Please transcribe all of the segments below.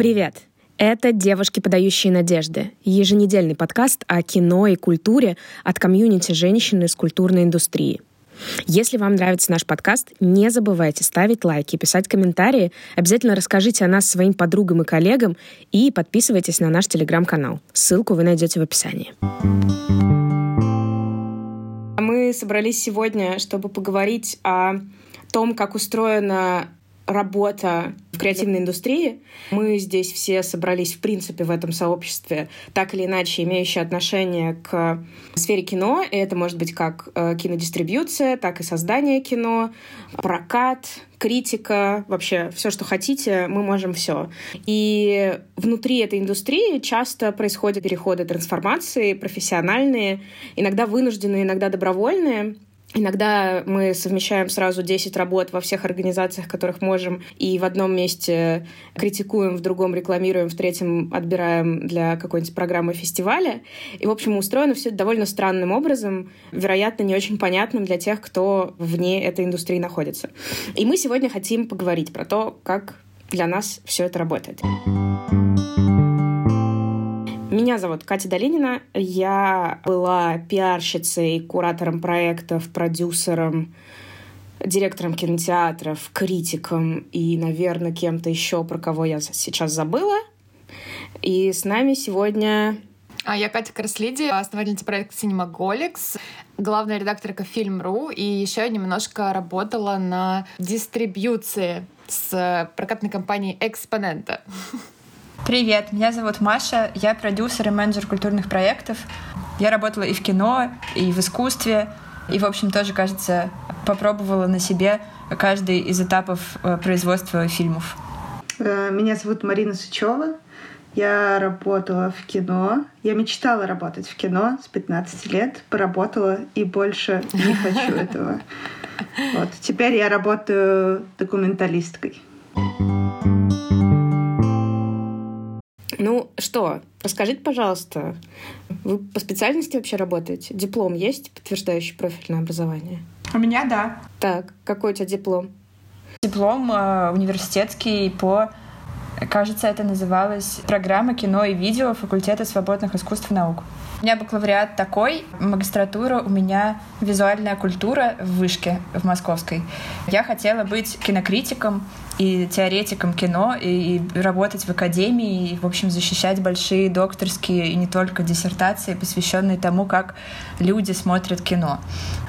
Привет! Это «Девушки, подающие надежды» — еженедельный подкаст о кино и культуре от комьюнити женщин из культурной индустрии. Если вам нравится наш подкаст, не забывайте ставить лайки, писать комментарии, обязательно расскажите о нас своим подругам и коллегам и подписывайтесь на наш телеграм-канал. Ссылку вы найдете в описании. Мы собрались сегодня, чтобы поговорить о том, как устроена работа в креативной индустрии. Мы здесь все собрались, в принципе, в этом сообществе, так или иначе имеющие отношение к сфере кино. И это может быть как э, кинодистрибьюция, так и создание кино, прокат, критика, вообще все, что хотите, мы можем все. И внутри этой индустрии часто происходят переходы, трансформации профессиональные, иногда вынужденные, иногда добровольные. Иногда мы совмещаем сразу 10 работ во всех организациях, которых можем, и в одном месте критикуем, в другом рекламируем, в третьем отбираем для какой-нибудь программы фестиваля. И, в общем, устроено все довольно странным образом, вероятно, не очень понятным для тех, кто вне этой индустрии находится. И мы сегодня хотим поговорить про то, как для нас все это работает. Меня зовут Катя Долинина. Я была пиарщицей, куратором проектов, продюсером, директором кинотеатров, критиком и, наверное, кем-то еще, про кого я сейчас забыла. И с нами сегодня... А я Катя Краслиди, основательница проекта Cinemaголикс, главная редакторка Фильм.ру, и еще немножко работала на дистрибьюции с прокатной компанией Экспонента. Привет, меня зовут Маша, я продюсер и менеджер культурных проектов. Я работала и в кино, и в искусстве, и, в общем, тоже, кажется, попробовала на себе каждый из этапов э, производства фильмов. Э, меня зовут Марина Сычева. Я работала в кино. Я мечтала работать в кино с 15 лет. Поработала и больше не хочу этого. Вот. Теперь я работаю документалисткой. Ну что, расскажите, пожалуйста, вы по специальности вообще работаете? Диплом есть, подтверждающий профильное образование? У меня да. Так, какой у тебя диплом? Диплом э, университетский по, кажется, это называлось программа кино и видео факультета свободных искусств и наук. У меня бакалавриат такой, магистратура у меня визуальная культура в вышке в Московской. Я хотела быть кинокритиком, и теоретиком кино, и, и работать в академии, и, в общем, защищать большие докторские и не только диссертации, посвященные тому, как люди смотрят кино.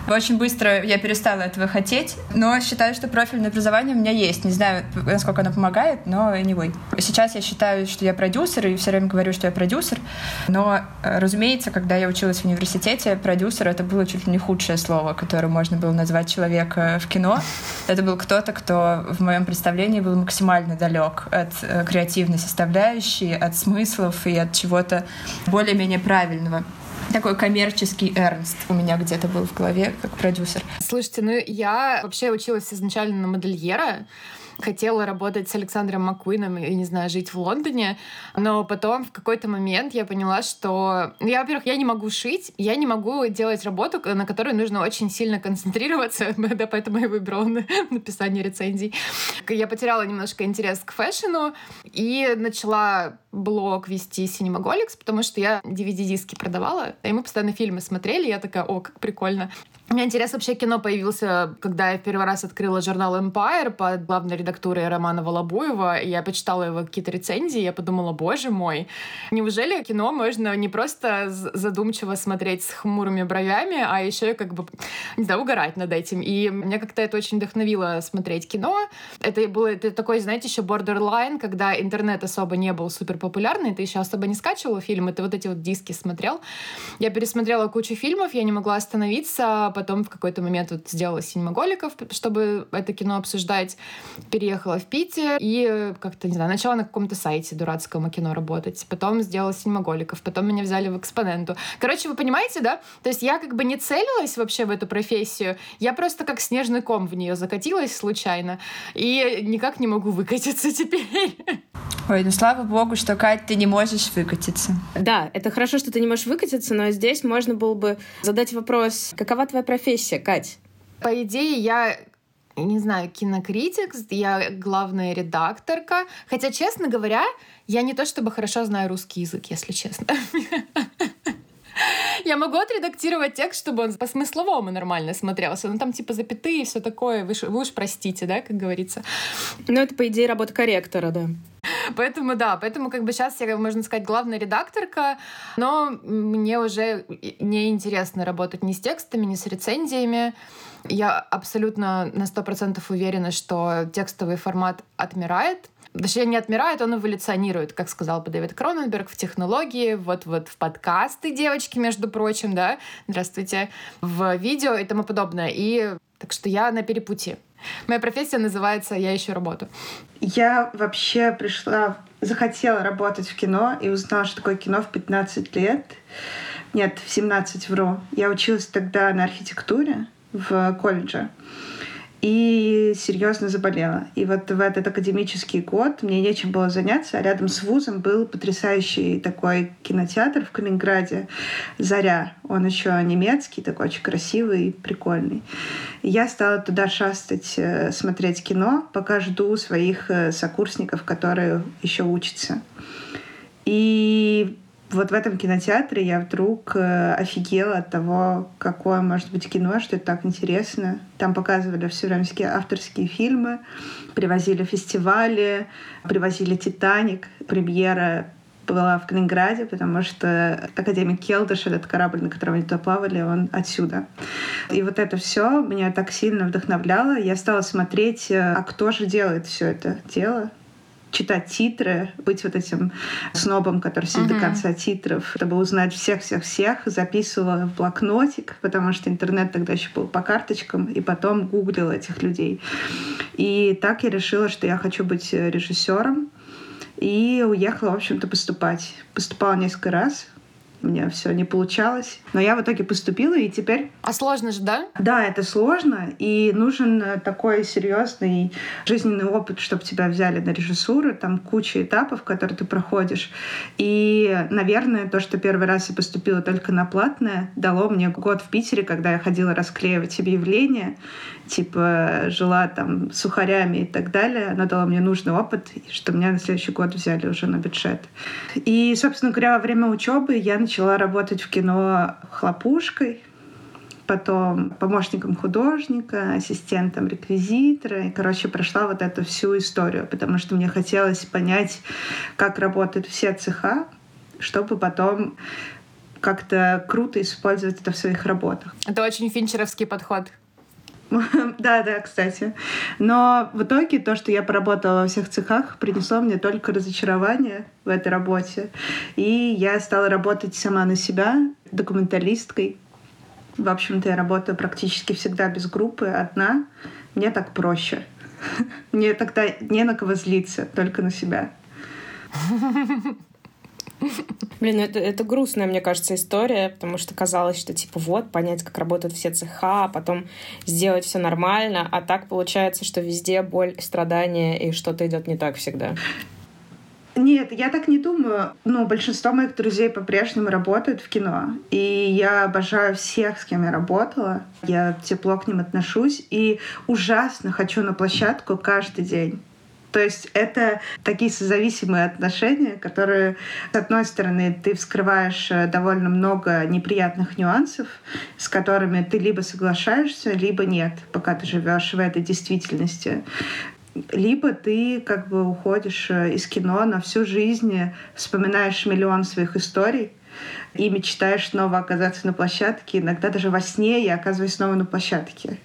Очень быстро я перестала этого хотеть, но считаю, что профильное образование у меня есть. Не знаю, насколько оно помогает, но anyway. Сейчас я считаю, что я продюсер, и все время говорю, что я продюсер. Но, разумеется, когда я училась в университете, продюсер — это было чуть ли не худшее слово, которое можно было назвать человека в кино. Это был кто-то, кто в моем представлении представлении был максимально далек от э, креативной составляющей, от смыслов и от чего-то более-менее правильного такой коммерческий Эрнст у меня где-то был в голове как продюсер. Слушайте, ну я вообще училась изначально на модельера, хотела работать с Александром Маккуином и, не знаю, жить в Лондоне, но потом в какой-то момент я поняла, что я, во-первых, я не могу шить, я не могу делать работу, на которой нужно очень сильно концентрироваться, да, поэтому я выбрала написание рецензий. Я потеряла немножко интерес к фэшну и начала блог вести Cinemaголикс, потому что я DVD-диски продавала, и мы постоянно фильмы смотрели, я такая, о, как прикольно. У меня интерес вообще кино появился, когда я в первый раз открыла журнал Empire под главной редактурой Романа Волобуева, я почитала его какие-то рецензии, я подумала, боже мой, неужели кино можно не просто задумчиво смотреть с хмурыми бровями, а еще и как бы, не знаю, угорать над этим. И мне как-то это очень вдохновило смотреть кино. Это было это такой, знаете, еще borderline, когда интернет особо не был супер популярный, ты еще особо не скачивала фильмы, ты вот эти вот диски смотрел. Я пересмотрела кучу фильмов, я не могла остановиться, потом в какой-то момент вот сделала «Синемоголиков», чтобы это кино обсуждать. Переехала в Питер и как-то, не знаю, начала на каком-то сайте дурацком о кино работать. Потом сделала «Синемоголиков», потом меня взяли в «Экспоненту». Короче, вы понимаете, да? То есть я как бы не целилась вообще в эту профессию, я просто как снежный ком в нее закатилась случайно и никак не могу выкатиться теперь. Ой, ну слава богу, что, Кать, ты не можешь выкатиться. Да, это хорошо, что ты не можешь выкатиться, но здесь можно было бы задать вопрос, какова твоя профессия, Кать? По идее, я не знаю, кинокритик, я главная редакторка. Хотя, честно говоря, я не то чтобы хорошо знаю русский язык, если честно. Я могу отредактировать текст, чтобы он по смысловому нормально смотрелся. Ну, там типа запятые и все такое. Вы, вы уж простите, да, как говорится. Ну, это, по идее, работа корректора, да. Поэтому да, поэтому как бы сейчас я, можно сказать, главная редакторка, но мне уже не интересно работать ни с текстами, ни с рецензиями. Я абсолютно на сто процентов уверена, что текстовый формат отмирает. Точнее, не отмирает, он эволюционирует, как сказал бы Дэвид Кроненберг, в технологии, вот-вот в подкасты, девочки, между прочим, да, здравствуйте, в видео и тому подобное. И так что я на перепути. Моя профессия называется «Я ищу работу». Я вообще пришла, захотела работать в кино и узнала, что такое кино в 15 лет. Нет, в 17 вру. Я училась тогда на архитектуре в колледже и серьезно заболела. И вот в этот академический год мне нечем было заняться, а рядом с вузом был потрясающий такой кинотеатр в Калининграде «Заря». Он еще немецкий, такой очень красивый, прикольный. И я стала туда шастать, э, смотреть кино, пока жду своих э, сокурсников, которые еще учатся. И вот в этом кинотеатре я вдруг э, офигела от того, какое может быть кино, что это так интересно. Там показывали все время авторские фильмы, привозили фестивали, привозили «Титаник». Премьера была в Калининграде, потому что академик Келдыш, этот корабль, на котором они туда плавали, он отсюда. И вот это все меня так сильно вдохновляло. Я стала смотреть, э, а кто же делает все это дело, читать титры, быть вот этим снобом, который сидит uh-huh. до конца титров, чтобы узнать всех-всех-всех, записывала в блокнотик, потому что интернет тогда еще был по карточкам, и потом гуглила этих людей. И так я решила, что я хочу быть режиссером, и уехала, в общем-то, поступать. Поступала несколько раз, у меня все не получалось. Но я в итоге поступила, и теперь... А сложно же, да? Да, это сложно, и нужен э, такой серьезный жизненный опыт, чтобы тебя взяли на режиссуру. Там куча этапов, которые ты проходишь. И, наверное, то, что первый раз я поступила только на платное, дало мне год в Питере, когда я ходила расклеивать объявления, типа жила там сухарями и так далее. Оно дало мне нужный опыт, что меня на следующий год взяли уже на бюджет. И, собственно говоря, во время учебы я начала работать в кино хлопушкой, потом помощником художника, ассистентом реквизитора. И, короче, прошла вот эту всю историю, потому что мне хотелось понять, как работают все цеха, чтобы потом как-то круто использовать это в своих работах. Это очень финчеровский подход. Да, да, кстати. Но в итоге то, что я поработала во всех цехах, принесло мне только разочарование в этой работе. И я стала работать сама на себя, документалисткой. В общем-то, я работаю практически всегда без группы, одна. Мне так проще. Мне тогда не на кого злиться, только на себя. Блин, ну это, это грустная, мне кажется, история, потому что казалось, что типа вот, понять, как работают все цеха, а потом сделать все нормально, а так получается, что везде боль, страдания и что-то идет не так всегда. Нет, я так не думаю. Ну, большинство моих друзей по-прежнему работают в кино. И я обожаю всех, с кем я работала. Я тепло к ним отношусь. И ужасно хочу на площадку каждый день. То есть это такие созависимые отношения, которые, с одной стороны, ты вскрываешь э, довольно много неприятных нюансов, с которыми ты либо соглашаешься, либо нет, пока ты живешь в этой действительности либо ты как бы уходишь э, из кино на всю жизнь, вспоминаешь миллион своих историй, и мечтаешь снова оказаться на площадке. Иногда даже во сне я оказываюсь снова на площадке.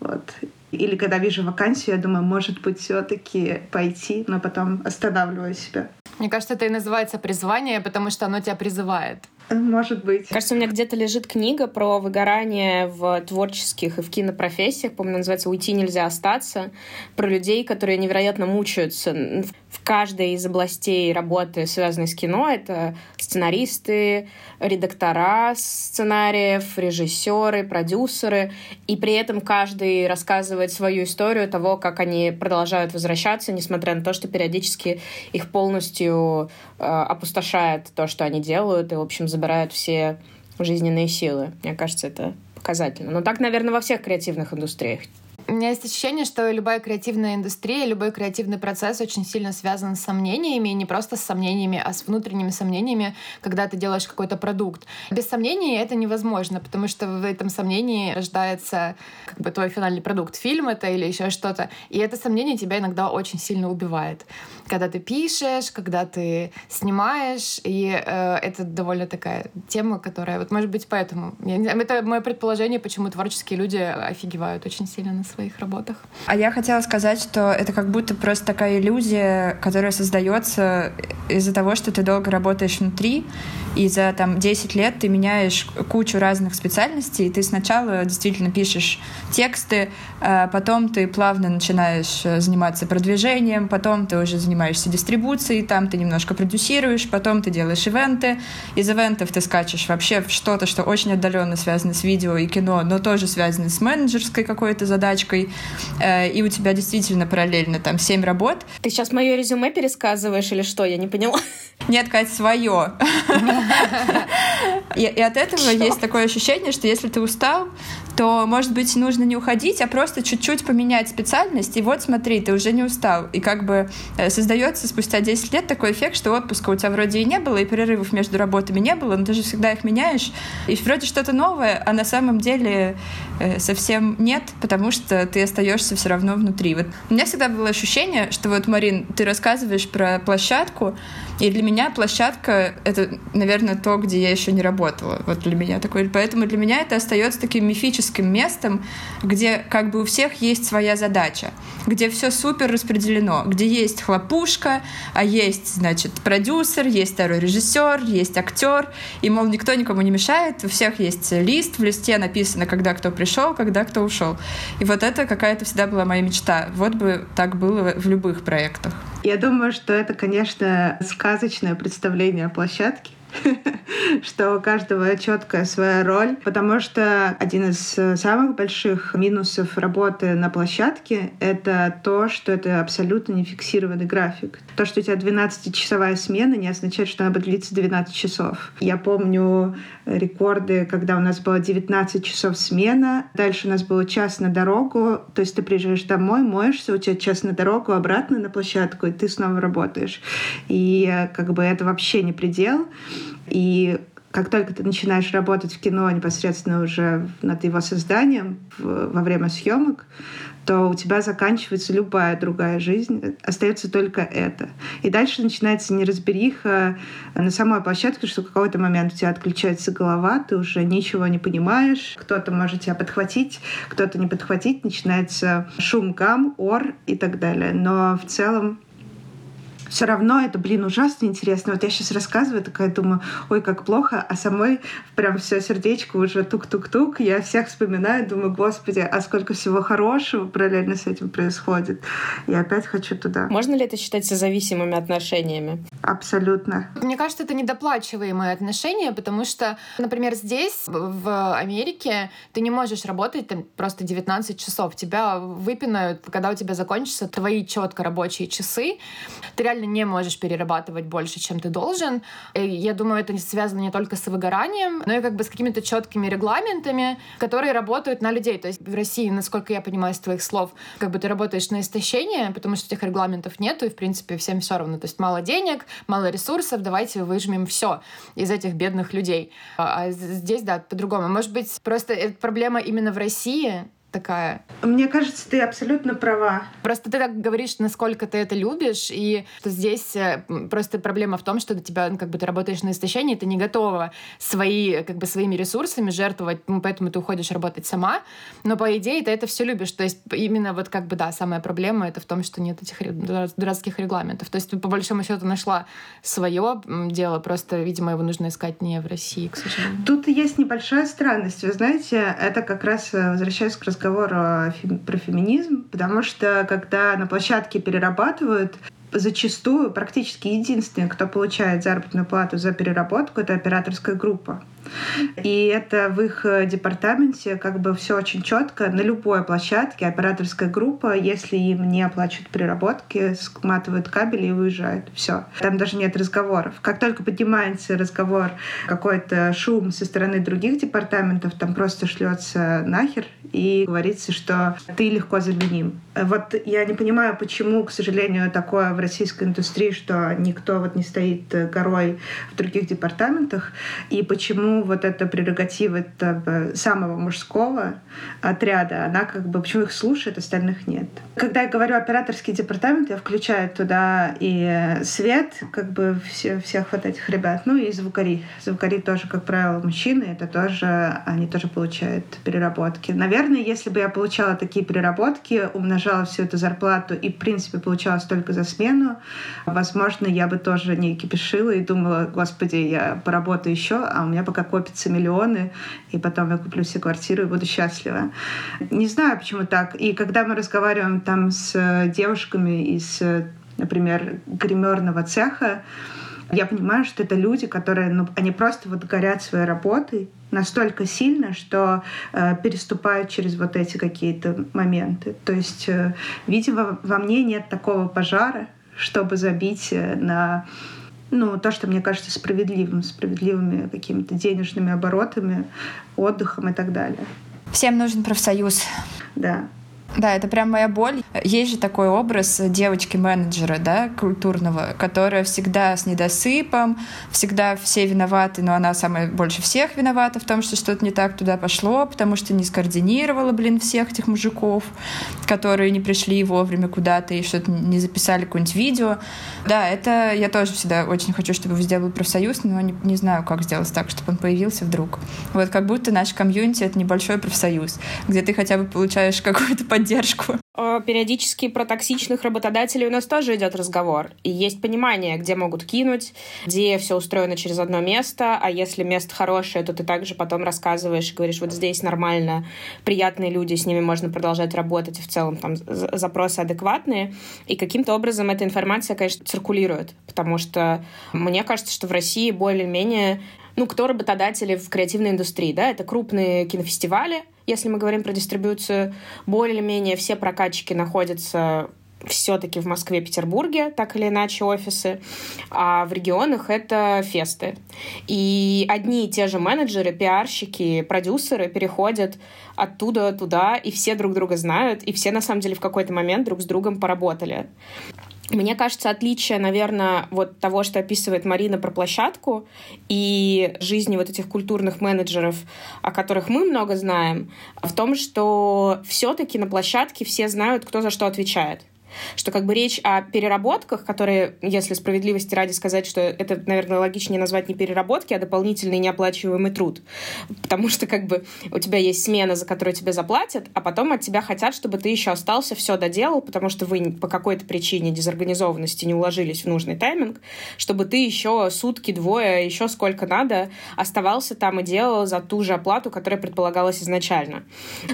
Вот. Или когда вижу вакансию, я думаю, может быть, все-таки пойти, но потом останавливаю себя. Мне кажется, это и называется призвание, потому что оно тебя призывает. Может быть. Кажется, у меня где-то лежит книга про выгорание в творческих и в кинопрофессиях. По-моему, называется «Уйти нельзя остаться». Про людей, которые невероятно мучаются в каждой из областей работы, связанной с кино. Это сценаристы, редактора сценариев, режиссеры, продюсеры. И при этом каждый рассказывает свою историю того, как они продолжают возвращаться, несмотря на то, что периодически их полностью э, опустошает то, что они делают, и, в общем, забирают все жизненные силы. Мне кажется, это показательно. Но так, наверное, во всех креативных индустриях. У меня есть ощущение, что любая креативная индустрия, любой креативный процесс очень сильно связан с сомнениями, и не просто с сомнениями, а с внутренними сомнениями, когда ты делаешь какой-то продукт. Без сомнений это невозможно, потому что в этом сомнении рождается как бы твой финальный продукт, фильм это или еще что-то. И это сомнение тебя иногда очень сильно убивает. Когда ты пишешь, когда ты снимаешь, и э, это довольно такая тема, которая, вот может быть поэтому, я, это мое предположение, почему творческие люди офигевают очень сильно на своих работах. А я хотела сказать, что это как будто просто такая иллюзия, которая создается из-за того, что ты долго работаешь внутри, и за там 10 лет ты меняешь кучу разных специальностей, и ты сначала действительно пишешь тексты, а потом ты плавно начинаешь э, заниматься продвижением, потом ты уже занимаешься дистрибуцией, там ты немножко продюсируешь, потом ты делаешь ивенты, из ивентов ты скачешь вообще в что-то, что очень отдаленно связано с видео и кино, но тоже связано с менеджерской какой-то задачкой, э, и у тебя действительно параллельно там 7 работ. Ты сейчас мое резюме пересказываешь или что? Я не поняла. Нет, Кать, свое. И, от этого есть такое ощущение, что если ты устал, то, может быть, нужно не уходить, а просто чуть-чуть поменять специальность. И вот смотри, ты уже не устал. И как бы э, создается спустя 10 лет такой эффект, что отпуска у тебя вроде и не было, и перерывов между работами не было, но ты же всегда их меняешь. И вроде что-то новое, а на самом деле э, совсем нет, потому что ты остаешься все равно внутри. Вот у меня всегда было ощущение, что вот, Марин, ты рассказываешь про площадку, и для меня площадка — это, наверное, то, где я еще не работала. Вот для меня такое. Поэтому для меня это остается таким мифическим местом, где как бы у всех есть своя задача, где все супер распределено, где есть хлопушка, а есть, значит, продюсер, есть второй режиссер, есть актер, и, мол, никто никому не мешает, у всех есть лист, в листе написано, когда кто пришел, когда кто ушел. И вот это какая-то всегда была моя мечта. Вот бы так было в любых проектах. Я думаю, что это, конечно, сказочное представление о площадке, что у каждого четкая своя роль, потому что один из самых больших минусов работы на площадке — это то, что это абсолютно не фиксированный график. То, что у тебя 12-часовая смена, не означает, что она будет длиться 12 часов. Я помню рекорды, когда у нас было 19 часов смена, дальше у нас было час на дорогу, то есть ты приезжаешь домой, моешься, у тебя час на дорогу, обратно на площадку, и ты снова работаешь. И как бы это вообще не предел. И как только ты начинаешь работать в кино непосредственно уже над его созданием во время съемок, то у тебя заканчивается любая другая жизнь, остается только это. И дальше начинается неразбериха на самой площадке, что в какой-то момент у тебя отключается голова, ты уже ничего не понимаешь, кто-то может тебя подхватить, кто-то не подхватить, начинается шум, гам, ор и так далее. Но в целом все равно это, блин, ужасно интересно. Вот я сейчас рассказываю, такая думаю, ой, как плохо, а самой прям все сердечко уже тук-тук-тук. Я всех вспоминаю, думаю, господи, а сколько всего хорошего параллельно с этим происходит. И опять хочу туда. Можно ли это считать созависимыми отношениями? Абсолютно. Мне кажется, это недоплачиваемые отношения, потому что, например, здесь, в Америке, ты не можешь работать там просто 19 часов. Тебя выпинают, когда у тебя закончатся твои четко рабочие часы. Ты реально реально не можешь перерабатывать больше, чем ты должен. И я думаю, это связано не только с выгоранием, но и как бы с какими-то четкими регламентами, которые работают на людей. То есть в России, насколько я понимаю из твоих слов, как бы ты работаешь на истощение, потому что этих регламентов нету, и в принципе всем все равно. То есть мало денег, мало ресурсов, давайте выжмем все из этих бедных людей. А здесь, да, по-другому. Может быть, просто это проблема именно в России, такая. Мне кажется, ты абсолютно права. Просто ты так говоришь, насколько ты это любишь, и что здесь э, просто проблема в том, что у тебя, ну, как бы ты работаешь на истощении, ты не готова свои, как бы своими ресурсами жертвовать, ну, поэтому ты уходишь работать сама, но по идее ты это все любишь. То есть именно вот как бы, да, самая проблема это в том, что нет этих дурацких регламентов. То есть ты по большому счету нашла свое дело, просто, видимо, его нужно искать не в России, к сожалению. Тут есть небольшая странность. Вы знаете, это как раз э, возвращаясь к разговор про феминизм, потому что когда на площадке перерабатывают, зачастую практически единственный, кто получает заработную плату за переработку, это операторская группа. И это в их э, департаменте как бы все очень четко. На любой площадке операторская группа, если им не оплачивают переработки, сматывают кабели и уезжают. Все. Там даже нет разговоров. Как только поднимается разговор, какой-то шум со стороны других департаментов, там просто шлется нахер и говорится, что ты легко заменим. Вот я не понимаю, почему, к сожалению, такое в российской индустрии, что никто вот не стоит горой в других департаментах, и почему вот эта прерогатива этого самого мужского отряда, она как бы, почему их слушает, остальных нет. Когда я говорю операторский департамент, я включаю туда и свет, как бы все, всех вот этих ребят, ну и звукари. Звукари тоже, как правило, мужчины, это тоже, они тоже получают переработки. Наверное, если бы я получала такие переработки, умножала всю эту зарплату и, в принципе, получала столько за смену, возможно, я бы тоже не кипишила и думала, господи, я поработаю еще, а у меня пока копятся миллионы, и потом я куплю себе квартиру и буду счастлива. Не знаю, почему так. И когда мы разговариваем там с э, девушками из, э, например, гримерного цеха, я понимаю, что это люди, которые, ну, они просто вот горят своей работой настолько сильно, что э, переступают через вот эти какие-то моменты. То есть, э, видимо, во мне нет такого пожара, чтобы забить э, на ну, то, что мне кажется справедливым, справедливыми какими-то денежными оборотами, отдыхом и так далее. Всем нужен профсоюз. Да. Да, это прям моя боль. Есть же такой образ девочки-менеджера, да, культурного, которая всегда с недосыпом, всегда все виноваты, но она самая больше всех виновата в том, что что-то не так туда пошло, потому что не скоординировала, блин, всех этих мужиков, которые не пришли вовремя куда-то и что-то не записали какое-нибудь видео. Да, это я тоже всегда очень хочу, чтобы везде был профсоюз, но не, не знаю, как сделать так, чтобы он появился вдруг. Вот как будто наш комьюнити — это небольшой профсоюз, где ты хотя бы получаешь какую-то поддержку. Периодически про токсичных работодателей у нас тоже идет разговор. И есть понимание, где могут кинуть, где все устроено через одно место, а если место хорошее, то ты также потом рассказываешь и говоришь, вот здесь нормально, приятные люди, с ними можно продолжать работать, и в целом там запросы адекватные. И каким-то образом эта информация, конечно, циркулирует, потому что мне кажется, что в России более-менее ну, кто работодатели в креативной индустрии, да, это крупные кинофестивали, если мы говорим про дистрибьюцию, более-менее все прокатчики находятся все-таки в Москве, Петербурге, так или иначе офисы, а в регионах это фесты. И одни и те же менеджеры, пиарщики, продюсеры переходят оттуда туда, и все друг друга знают, и все на самом деле в какой-то момент друг с другом поработали. Мне кажется, отличие, наверное, вот того, что описывает Марина про площадку и жизни вот этих культурных менеджеров, о которых мы много знаем, в том, что все-таки на площадке все знают, кто за что отвечает. Что как бы речь о переработках, которые, если справедливости ради сказать, что это, наверное, логичнее назвать не переработки, а дополнительный неоплачиваемый труд. Потому что как бы у тебя есть смена, за которую тебе заплатят, а потом от тебя хотят, чтобы ты еще остался, все доделал, потому что вы по какой-то причине дезорганизованности не уложились в нужный тайминг, чтобы ты еще сутки, двое, еще сколько надо оставался там и делал за ту же оплату, которая предполагалась изначально.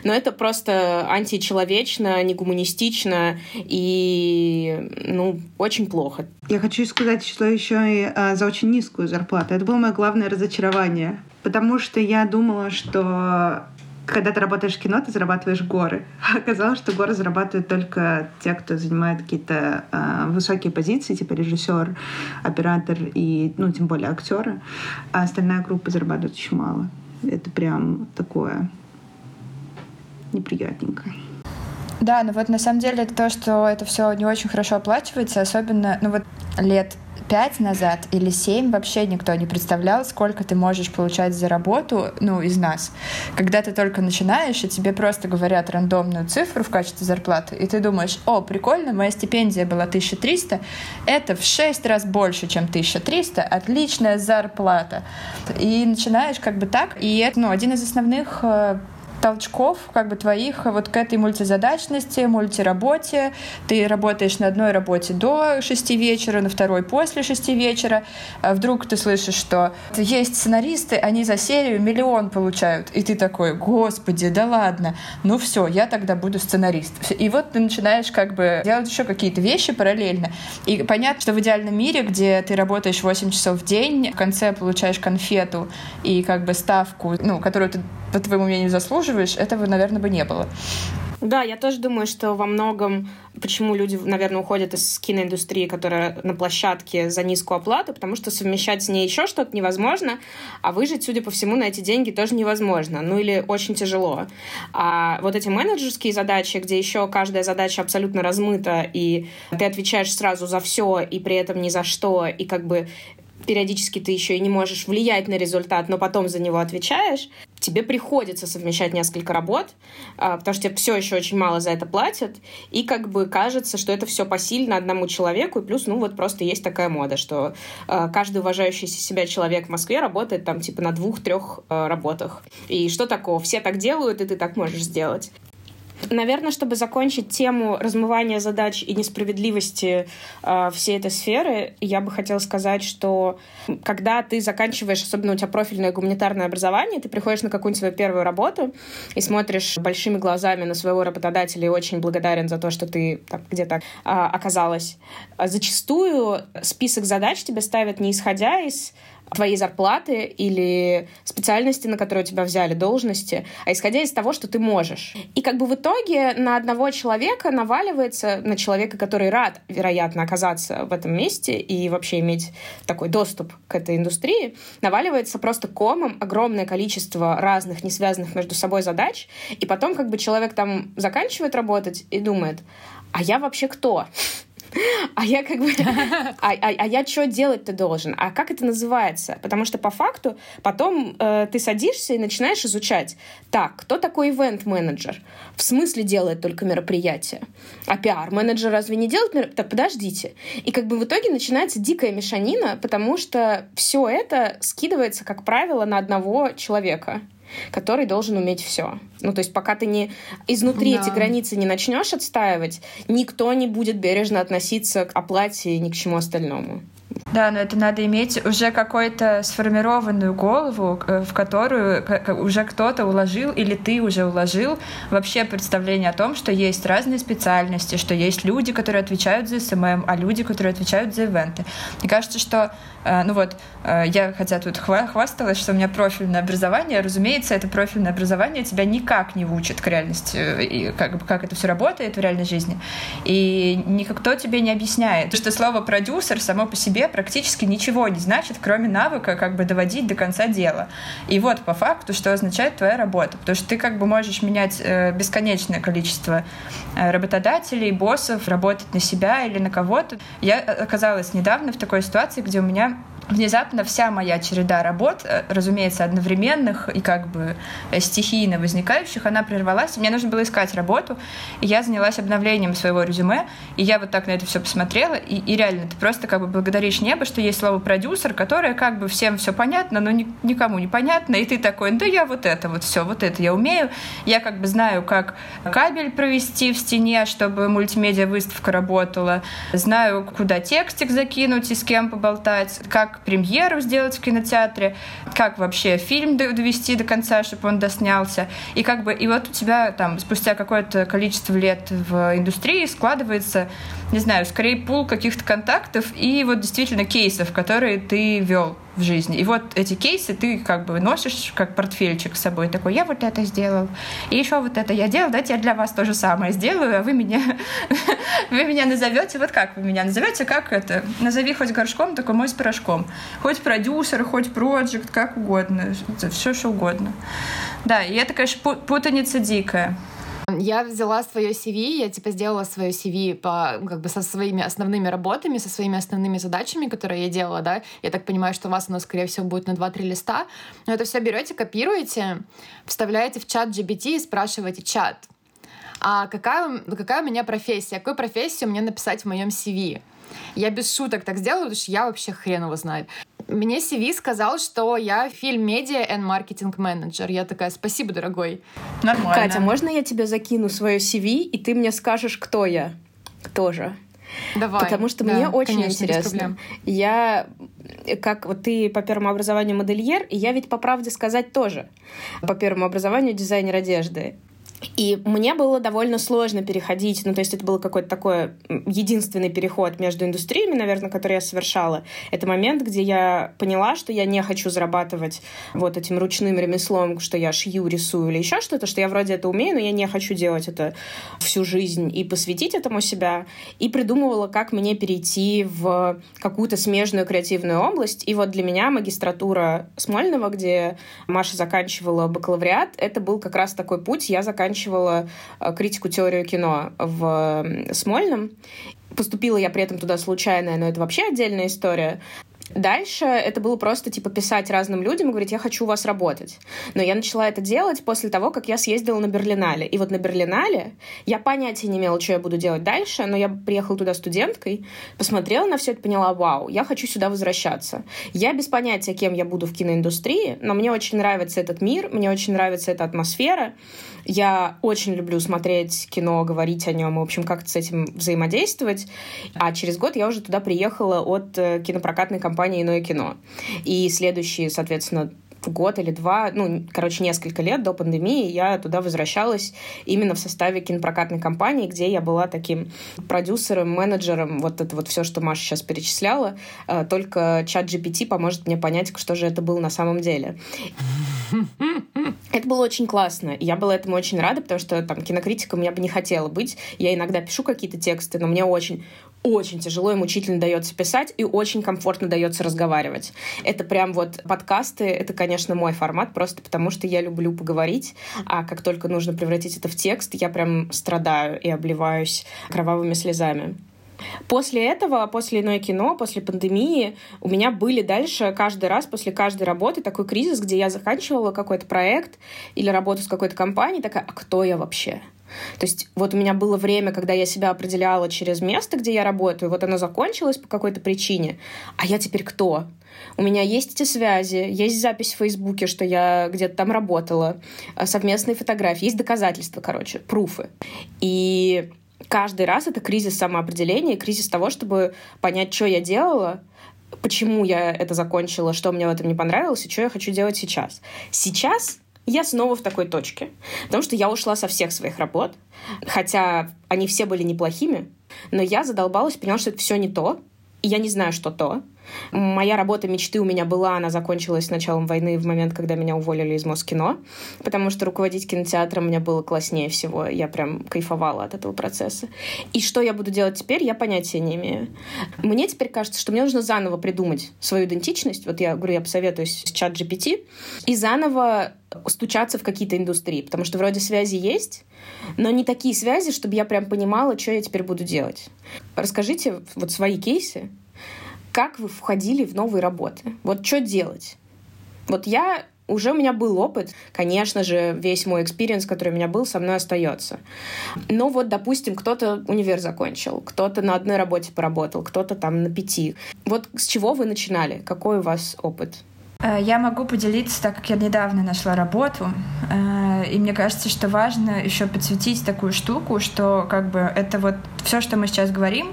Но это просто античеловечно, негуманистично и и, ну, очень плохо. Я хочу сказать, что еще и а, за очень низкую зарплату. Это было мое главное разочарование. Потому что я думала, что когда ты работаешь в кино, ты зарабатываешь горы. А оказалось, что горы зарабатывают только те, кто занимает какие-то э, высокие позиции, типа режиссер, оператор и, ну, тем более актеры. А остальная группа зарабатывает очень мало. Это прям такое неприятненько. Да, но вот на самом деле это то, что это все не очень хорошо оплачивается, особенно, ну вот лет пять назад или семь вообще никто не представлял, сколько ты можешь получать за работу, ну, из нас. Когда ты только начинаешь, и тебе просто говорят рандомную цифру в качестве зарплаты, и ты думаешь, о, прикольно, моя стипендия была 1300, это в шесть раз больше, чем 1300, отличная зарплата. И начинаешь как бы так, и это, ну, один из основных э, толчков как бы твоих вот к этой мультизадачности, мультиработе. Ты работаешь на одной работе до 6 вечера, на второй после 6 вечера. А вдруг ты слышишь, что есть сценаристы, они за серию миллион получают. И ты такой, господи, да ладно. Ну все, я тогда буду сценарист. И вот ты начинаешь как бы делать еще какие-то вещи параллельно. И понятно, что в идеальном мире, где ты работаешь 8 часов в день, в конце получаешь конфету и как бы ставку, ну, которую ты по твоему мнению, заслуживаешь, этого, наверное, бы не было. Да, я тоже думаю, что во многом, почему люди, наверное, уходят из киноиндустрии, которая на площадке за низкую оплату, потому что совмещать с ней еще что-то невозможно, а выжить, судя по всему, на эти деньги тоже невозможно, ну или очень тяжело. А вот эти менеджерские задачи, где еще каждая задача абсолютно размыта, и ты отвечаешь сразу за все, и при этом ни за что, и как бы периодически ты еще и не можешь влиять на результат, но потом за него отвечаешь, тебе приходится совмещать несколько работ, а, потому что тебе все еще очень мало за это платят, и как бы кажется, что это все посильно одному человеку, и плюс, ну вот просто есть такая мода, что а, каждый уважающийся себя человек в Москве работает там типа на двух-трех а, работах. И что такого? Все так делают, и ты так можешь сделать. Наверное, чтобы закончить тему размывания задач и несправедливости э, всей этой сферы, я бы хотела сказать, что когда ты заканчиваешь, особенно у тебя профильное гуманитарное образование, ты приходишь на какую-нибудь свою первую работу и смотришь большими глазами на своего работодателя и очень благодарен за то, что ты где-то э, оказалась. Зачастую список задач тебе ставят не исходя из твоей зарплаты или специальности, на которую тебя взяли, должности, а исходя из того, что ты можешь. И как бы в итоге на одного человека наваливается, на человека, который рад, вероятно, оказаться в этом месте и вообще иметь такой доступ к этой индустрии, наваливается просто комом огромное количество разных, не связанных между собой задач, и потом как бы человек там заканчивает работать и думает, а я вообще кто? А я как бы... А, а, а я что делать-то должен? А как это называется? Потому что по факту потом э, ты садишься и начинаешь изучать. Так, кто такой ивент-менеджер? В смысле делает только мероприятия? А пиар-менеджер разве не делает мероприятия? Да подождите. И как бы в итоге начинается дикая мешанина, потому что все это скидывается, как правило, на одного человека который должен уметь все. Ну, то есть, пока ты не изнутри да. эти границы не начнешь отстаивать, никто не будет бережно относиться к оплате и ни к чему остальному. Да, но это надо иметь уже какую-то сформированную голову, э, в которую уже кто-то уложил или ты уже уложил вообще представление о том, что есть разные специальности, что есть люди, которые отвечают за SMM, а люди, которые отвечают за ивенты. Мне кажется, что Э, ну вот, э, я хотя тут хвасталась, что у меня профильное образование. Разумеется, это профильное образование тебя никак не учит к реальности, и как, как это все работает в реальной жизни. И никто тебе не объясняет, что слово «продюсер» само по себе практически ничего не значит, кроме навыка как бы доводить до конца дела. И вот по факту, что означает твоя работа. Потому что ты как бы можешь менять бесконечное количество работодателей, боссов, работать на себя или на кого-то. Я оказалась недавно в такой ситуации, где у меня внезапно вся моя череда работ, э, разумеется, одновременных и как бы э, стихийно возникающих, она прервалась. Мне нужно было искать работу, и я занялась обновлением своего резюме, и я вот так на это все посмотрела, и, и реально, ты просто как бы благодаришь небо, что есть слово продюсер, которое как бы всем все понятно, но ни, никому не понятно, и ты такой, да я вот это вот все, вот это я умею, я как бы знаю, как кабель провести в стене, чтобы мультимедиа выставка работала, знаю, куда текстик закинуть и с кем поболтать, как премьеру сделать в кинотеатре, как вообще фильм довести до конца, чтобы он доснялся. И как бы и вот у тебя там спустя какое-то количество лет в индустрии складывается, не знаю, скорее пул каких-то контактов и вот действительно кейсов, которые ты вел в жизни. И вот эти кейсы ты как бы носишь как портфельчик с собой. Такой, я вот это сделал. И еще вот это я делал, давайте я для вас то же самое сделаю, а вы меня, вы меня назовете. Вот как вы меня назовете? Как это? Назови хоть горшком, такой мой с порошком. Хоть продюсер, хоть проект, как угодно. Все, что угодно. Да, и это, конечно, путаница дикая. Я взяла свое CV, я типа сделала свое CV по, как бы со своими основными работами, со своими основными задачами, которые я делала, да. Я так понимаю, что у вас оно, скорее всего, будет на 2-3 листа. Но это все берете, копируете, вставляете в чат GBT и спрашиваете чат. А какая, какая у меня профессия? Какую профессию мне написать в моем CV? Я без шуток так сделала, потому что я вообще хрен его знает. Мне CV сказал, что я фильм медиа и маркетинг менеджер. Я такая, спасибо, дорогой. Нормально. Катя, можно я тебе закину свое CV, и ты мне скажешь, кто я? Тоже. Давай. Потому что да, мне очень конечно, интересно. Я как вот ты по первому образованию модельер, и я ведь по правде сказать тоже по первому образованию дизайнер одежды. И мне было довольно сложно переходить, ну, то есть это был какой-то такой единственный переход между индустриями, наверное, который я совершала. Это момент, где я поняла, что я не хочу зарабатывать вот этим ручным ремеслом, что я шью, рисую или еще что-то, что я вроде это умею, но я не хочу делать это всю жизнь и посвятить этому себя. И придумывала, как мне перейти в какую-то смежную креативную область. И вот для меня магистратура Смольного, где Маша заканчивала бакалавриат, это был как раз такой путь. Я заканчивала заканчивала э, критику теорию кино в Смольном. Поступила я при этом туда случайно, но это вообще отдельная история. Дальше это было просто типа писать разным людям и говорить, я хочу у вас работать. Но я начала это делать после того, как я съездила на Берлинале. И вот на Берлинале я понятия не имела, что я буду делать дальше, но я приехала туда студенткой, посмотрела на все это, поняла, вау, я хочу сюда возвращаться. Я без понятия, кем я буду в киноиндустрии, но мне очень нравится этот мир, мне очень нравится эта атмосфера. Я очень люблю смотреть кино, говорить о нем в общем, как-то с этим взаимодействовать. А через год я уже туда приехала от э, кинопрокатной компании компании «Иное кино». И следующие, соответственно, год или два, ну, короче, несколько лет до пандемии я туда возвращалась именно в составе кинопрокатной компании, где я была таким продюсером, менеджером, вот это вот все, что Маша сейчас перечисляла, э, только чат GPT поможет мне понять, что же это было на самом деле. Это было очень классно. Я была этому очень рада, потому что там кинокритиком я бы не хотела быть. Я иногда пишу какие-то тексты, но мне очень очень тяжело и мучительно дается писать, и очень комфортно дается разговаривать. Это прям вот подкасты, это, конечно, мой формат, просто потому что я люблю поговорить, а как только нужно превратить это в текст, я прям страдаю и обливаюсь кровавыми слезами. После этого, после иное кино, после пандемии, у меня были дальше каждый раз, после каждой работы, такой кризис, где я заканчивала какой-то проект или работу с какой-то компанией, такая, а кто я вообще? То есть вот у меня было время, когда я себя определяла через место, где я работаю, вот оно закончилось по какой-то причине, а я теперь кто? У меня есть эти связи, есть запись в Фейсбуке, что я где-то там работала, э, совместные фотографии, есть доказательства, короче, пруфы. И каждый раз это кризис самоопределения, кризис того, чтобы понять, что я делала, почему я это закончила, что мне в этом не понравилось и что я хочу делать сейчас. Сейчас я снова в такой точке. Потому что я ушла со всех своих работ, хотя они все были неплохими, но я задолбалась, поняла, что это все не то, и я не знаю, что то. Моя работа мечты у меня была, она закончилась с началом войны в момент, когда меня уволили из Москино, потому что руководить кинотеатром мне было класснее всего. Я прям кайфовала от этого процесса. И что я буду делать теперь, я понятия не имею. Мне теперь кажется, что мне нужно заново придумать свою идентичность. Вот я говорю, я посоветуюсь с чат GPT. И заново стучаться в какие-то индустрии, потому что вроде связи есть, но не такие связи, чтобы я прям понимала, что я теперь буду делать. Расскажите вот свои кейсы, как вы входили в новые работы? Вот что делать? Вот я уже у меня был опыт. Конечно же, весь мой experience, который у меня был, со мной остается. Но вот, допустим, кто-то универ закончил, кто-то на одной работе поработал, кто-то там на пяти. Вот с чего вы начинали? Какой у вас опыт? Э, я могу поделиться, так как я недавно нашла работу, э, и мне кажется, что важно еще подсветить такую штуку, что как бы это вот все, что мы сейчас говорим,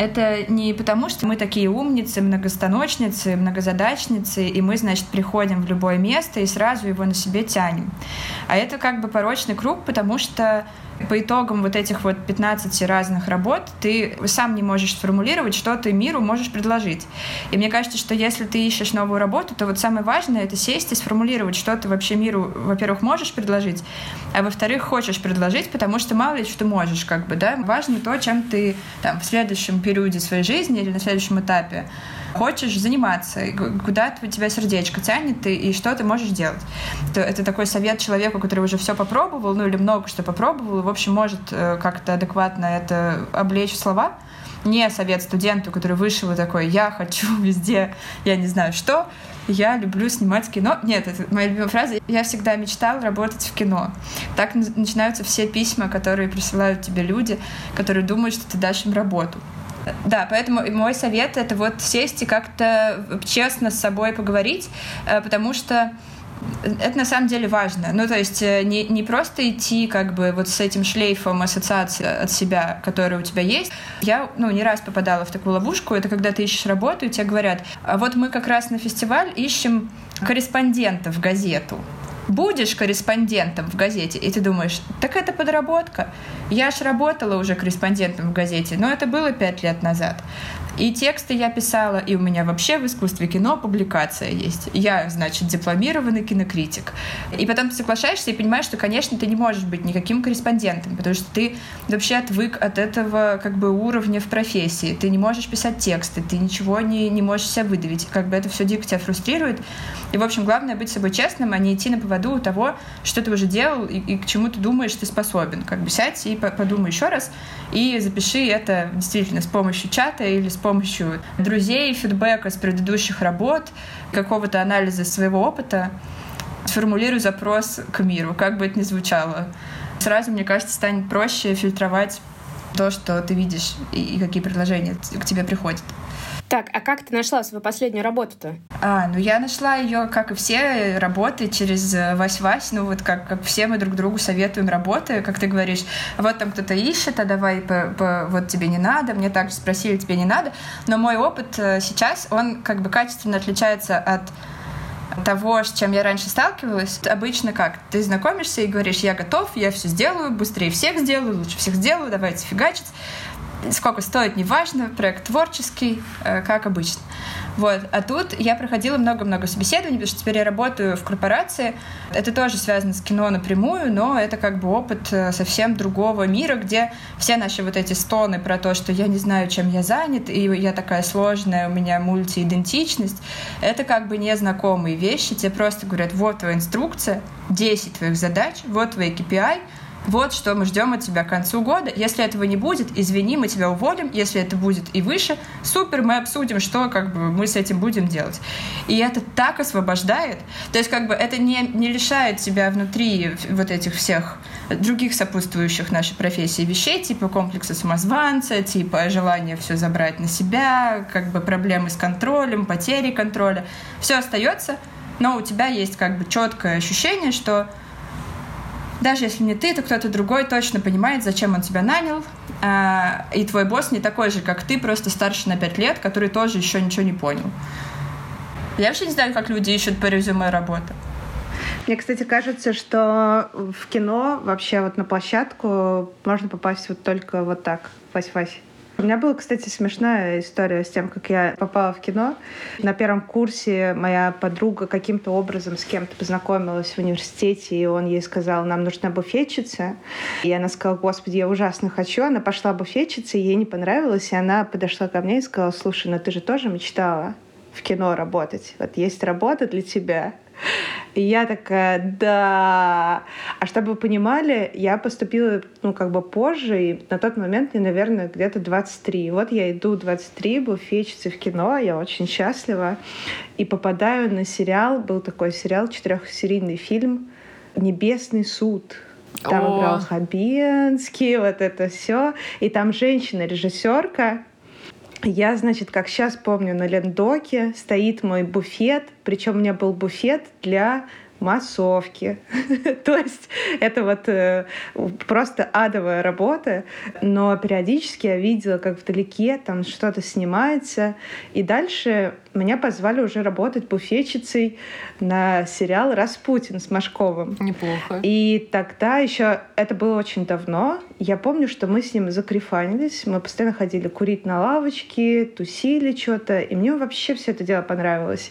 это не потому, что мы такие умницы, многостаночницы, многозадачницы, и мы, значит, приходим в любое место и сразу его на себе тянем. А это как бы порочный круг, потому что по итогам вот этих вот 15 разных работ ты сам не можешь сформулировать, что ты миру можешь предложить. И мне кажется, что если ты ищешь новую работу, то вот самое важное — это сесть и сформулировать, что ты вообще миру, во-первых, можешь предложить, а во-вторых, хочешь предложить, потому что мало ли что можешь, как бы, да. Важно то, чем ты там в следующем периоде своей жизни или на следующем этапе хочешь заниматься, куда тебя сердечко тянет и, и что ты можешь делать. Это, это такой совет человеку, который уже все попробовал, ну или много что попробовал, общем, может э, как-то адекватно это облечь в слова. Не совет студенту, который вышел и такой, я хочу везде, я не знаю что, я люблю снимать кино. Нет, это моя любимая фраза. Я всегда мечтал работать в кино. Так начинаются все письма, которые присылают тебе люди, которые думают, что ты дашь им работу. Да, поэтому мой совет — это вот сесть и как-то честно с собой поговорить, э, потому что это на самом деле важно. Ну, то есть э, не, не просто идти как бы вот с этим шлейфом ассоциации от себя, который у тебя есть. Я, ну, не раз попадала в такую ловушку. Это когда ты ищешь работу, и тебе говорят, а вот мы как раз на фестиваль ищем корреспондента в газету будешь корреспондентом в газете, и ты думаешь, так это подработка. Я ж работала уже корреспондентом в газете, но это было пять лет назад. И тексты я писала, и у меня вообще в искусстве кино публикация есть. Я, значит, дипломированный кинокритик. И потом ты соглашаешься и понимаешь, что, конечно, ты не можешь быть никаким корреспондентом, потому что ты вообще отвык от этого как бы уровня в профессии. Ты не можешь писать тексты, ты ничего не, не можешь себя выдавить. Как бы это все дико тебя фрустрирует. И, в общем, главное быть собой честным, а не идти на поводу у того, что ты уже делал и, и к чему ты думаешь, ты способен. Как бы сядь и подумай еще раз и запиши это действительно с помощью чата или с помощью друзей, фидбэка с предыдущих работ, какого-то анализа своего опыта сформулирую запрос к миру, как бы это ни звучало. Сразу, мне кажется, станет проще фильтровать то, что ты видишь и какие предложения к тебе приходят. Так, а как ты нашла свою последнюю работу-то? А, ну я нашла ее, как и все работы, через э, Вась-Вась. Ну вот как, как все мы друг другу советуем работы, как ты говоришь, вот там кто-то ищет, а давай по, по, вот тебе не надо, мне также спросили, тебе не надо. Но мой опыт э, сейчас, он как бы качественно отличается от того, с чем я раньше сталкивалась, обычно как? Ты знакомишься и говоришь, я готов, я все сделаю, быстрее всех сделаю, лучше всех сделаю, давайте фигачить сколько стоит, неважно, проект творческий, э, как обычно. Вот. А тут я проходила много-много собеседований, потому что теперь я работаю в корпорации. Это тоже связано с кино напрямую, но это как бы опыт э, совсем другого мира, где все наши вот эти стоны про то, что я не знаю, чем я занят, и я такая сложная, у меня мультиидентичность, это как бы незнакомые вещи. Тебе просто говорят, вот твоя инструкция, 10 твоих задач, вот твои KPI, вот что мы ждем от тебя к концу года. Если этого не будет, извини, мы тебя уволим. Если это будет и выше, супер, мы обсудим, что как бы мы с этим будем делать. И это так освобождает. То есть как бы это не, не лишает тебя внутри вот этих всех других сопутствующих нашей профессии вещей, типа комплекса самозванца, типа желания все забрать на себя, как бы проблемы с контролем, потери контроля. Все остается, но у тебя есть как бы четкое ощущение, что даже если не ты, то кто-то другой точно понимает, зачем он тебя нанял, а, и твой босс не такой же, как ты, просто старше на пять лет, который тоже еще ничего не понял. Я вообще не знаю, как люди ищут по резюме работы. Мне, кстати, кажется, что в кино вообще вот на площадку можно попасть вот только вот так, вась-вась. У меня была, кстати, смешная история с тем, как я попала в кино. На первом курсе моя подруга каким-то образом с кем-то познакомилась в университете, и он ей сказал, нам нужна буфетчица. И она сказала, господи, я ужасно хочу. Она пошла буфетчица, ей не понравилось, и она подошла ко мне и сказала, слушай, ну ты же тоже мечтала в кино работать. Вот есть работа для тебя. И я такая, да. А чтобы вы понимали, я поступила, ну, как бы позже, и на тот момент мне, наверное, где-то 23. И вот я иду 23, буфетчица в кино, я очень счастлива, и попадаю на сериал, был такой сериал, четырехсерийный фильм «Небесный суд». Там О. играл Хабенский, вот это все. И там женщина-режиссерка, я, значит, как сейчас помню, на лендоке стоит мой буфет, причем у меня был буфет для массовки. То есть это вот э, просто адовая работа, но периодически я видела, как вдалеке там что-то снимается, и дальше меня позвали уже работать буфетчицей на сериал «Распутин» с Машковым. Неплохо. И тогда еще, это было очень давно, я помню, что мы с ним закрифанились, мы постоянно ходили курить на лавочке, тусили что-то, и мне вообще все это дело понравилось.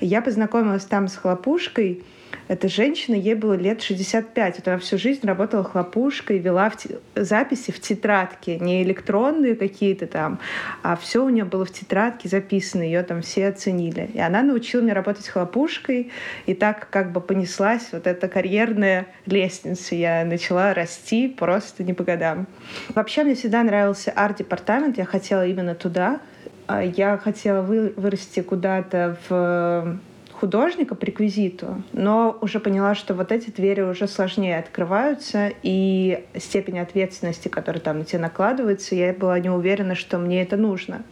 Я познакомилась там с Хлопушкой, Эта женщина, ей было лет 65. Вот она всю жизнь работала хлопушкой, вела в те... записи в тетрадке. Не электронные какие-то там, а все у нее было в тетрадке записано. Ее там все оценили. И она научила меня работать хлопушкой. И так как бы понеслась вот эта карьерная лестница. Я начала расти просто не по годам. Вообще мне всегда нравился арт-департамент. Я хотела именно туда. А я хотела вы, вырасти куда-то в художника по реквизиту, но уже поняла, что вот эти двери уже сложнее открываются, и степень ответственности, которая там на тебя накладывается, я была не уверена, что мне это нужно.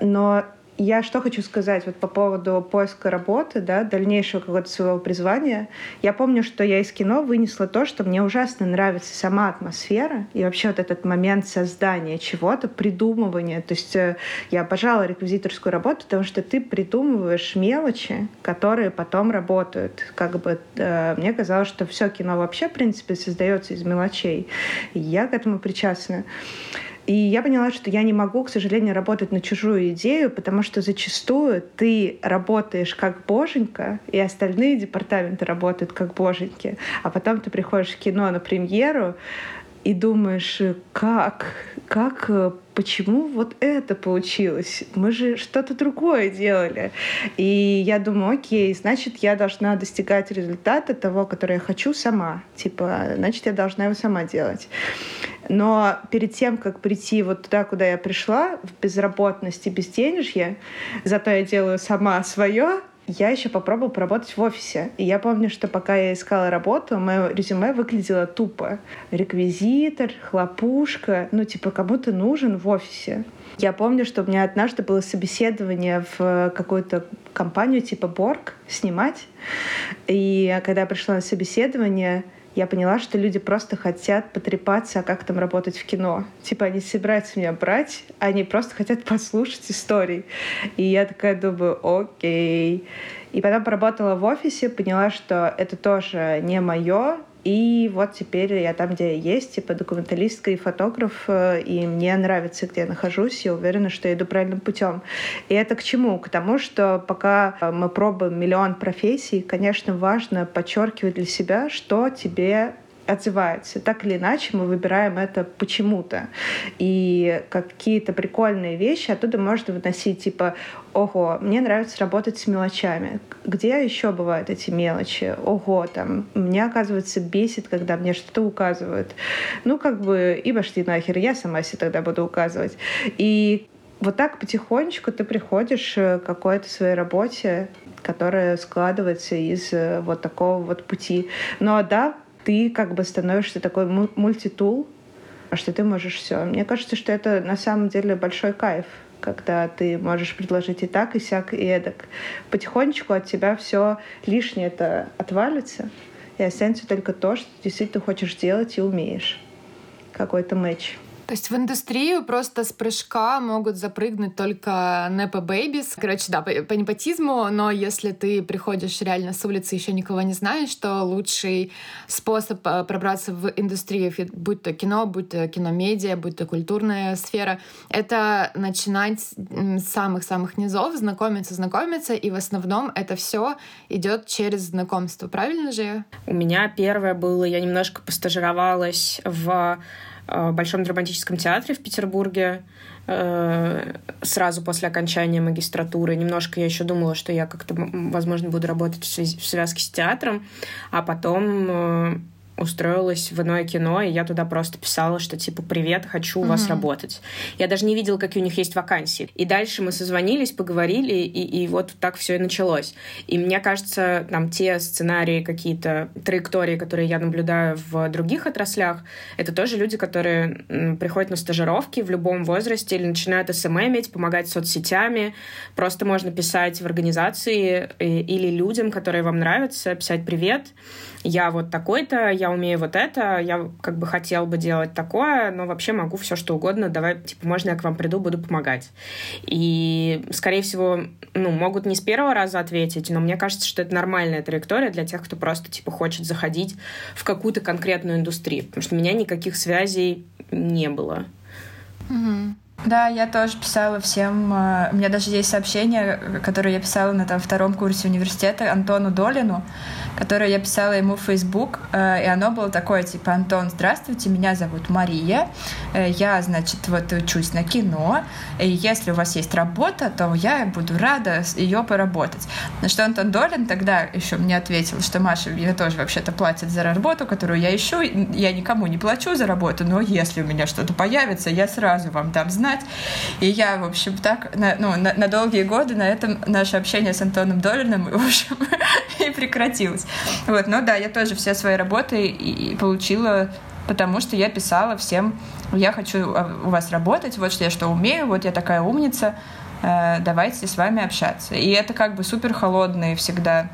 Но я что хочу сказать вот по поводу поиска работы, да, дальнейшего какого-то своего призвания. Я помню, что я из кино вынесла то, что мне ужасно нравится сама атмосфера и вообще вот этот момент создания чего-то, придумывания. То есть э, я обожала реквизиторскую работу, потому что ты придумываешь мелочи, которые потом работают. Как бы э, мне казалось, что все кино вообще, в принципе, создается из мелочей. И я к этому причастна. И я поняла, что я не могу, к сожалению, работать на чужую идею, потому что зачастую ты работаешь как боженька, и остальные департаменты работают как боженьки. А потом ты приходишь в кино на премьеру, и думаешь, как, как, почему вот это получилось? Мы же что-то другое делали. И я думаю, окей, значит, я должна достигать результата того, который я хочу сама. Типа, значит, я должна его сама делать. Но перед тем, как прийти вот туда, куда я пришла, в безработность и безденежье, зато я делаю сама свое, я еще попробовала поработать в офисе. И я помню, что пока я искала работу, мое резюме выглядело тупо. Реквизитор, хлопушка, ну, типа, кому-то нужен в офисе. Я помню, что у меня однажды было собеседование в какую-то компанию типа Борг снимать. И когда я пришла на собеседование, я поняла, что люди просто хотят потрепаться, а как там работать в кино. Типа они собираются меня брать, они просто хотят послушать истории. И я такая думаю, окей. И потом поработала в офисе, поняла, что это тоже не мое, и вот теперь я там, где я есть, типа документалистка и фотограф, э, и мне нравится, где я нахожусь, я уверена, что я иду правильным путем. И это к чему? К тому, что пока мы пробуем миллион профессий, конечно, важно подчеркивать для себя, что тебе отзывается. Так или иначе мы выбираем это почему-то. И какие-то прикольные вещи оттуда можно выносить, типа, ого, мне нравится работать с мелочами. Где еще бывают эти мелочи? Ого, там, меня, оказывается, бесит, когда мне что-то указывают. Ну, как бы, и пошли нахер, я сама себе тогда буду указывать. И вот так потихонечку ты приходишь к какой-то своей работе, которая складывается из э, вот такого вот пути. Но да, ты как бы становишься такой multitool, что ты можешь все. Мне кажется, что это на самом деле большой кайф, когда ты можешь предложить и так, и сяк, и эдак. Потихонечку от тебя все лишнее это отвалится, и останется только то, что ты действительно хочешь делать и умеешь. Какой-то матч. То есть в индустрию просто с прыжка могут запрыгнуть только nepo babies. Короче, да, по, по непотизму, но если ты приходишь реально с улицы, еще никого не знаешь, то лучший способ э, пробраться в индустрию, будь то кино, будь то киномедиа, будь то культурная сфера, это начинать с самых-самых низов, знакомиться, знакомиться, и в основном это все идет через знакомство. Правильно же? У меня первое было, я немножко постажировалась в Э, Большом драматическом театре в Петербурге э, сразу после окончания магистратуры. Немножко я еще думала, что я как-то, возможно, буду работать в связке с театром, а потом э, устроилась в иное кино, и я туда просто писала, что типа «Привет, хочу у вас работать». Я даже не видела, какие у них есть вакансии. И дальше мы созвонились, поговорили, и, и вот так все и началось. И мне кажется, там те сценарии, какие-то траектории, которые я наблюдаю в других отраслях, это тоже люди, которые приходят на стажировки в любом возрасте или начинают СММить, помогать соцсетями. Просто можно писать в организации э, или людям, которые вам нравятся, писать «Привет, я вот такой-то, я умею вот это, я как бы хотел бы делать такое, но вообще могу все что угодно, давай, типа, можно я к вам приду, буду помогать. И, скорее всего, ну, могут не с первого раза ответить, но мне кажется, что это нормальная траектория для тех, кто просто, типа, хочет заходить в какую-то конкретную индустрию, потому что у меня никаких связей не было. Угу. Да, я тоже писала всем. Э, у меня даже есть сообщение, которое я писала на там, втором курсе университета Антону Долину, которое я писала ему в Facebook, э, и оно было такое, типа, Антон, здравствуйте, меня зовут Мария, э, я, значит, вот учусь на кино, и если у вас есть работа, то я буду рада ее поработать. На что Антон Долин тогда еще мне ответил, что Маша, мне тоже вообще-то платят за работу, которую я ищу, я никому не плачу за работу, но если у меня что-то появится, я сразу вам дам знать, знать. И я, в общем, так, на, ну, на, на долгие годы на этом наше общение с Антоном Долиным, в общем, и прекратилось. Вот, но да, я тоже все свои работы и, и получила потому что я писала всем, я хочу а, у вас работать, вот что я что умею, вот я такая умница, э, давайте с вами общаться. И это как бы супер холодные всегда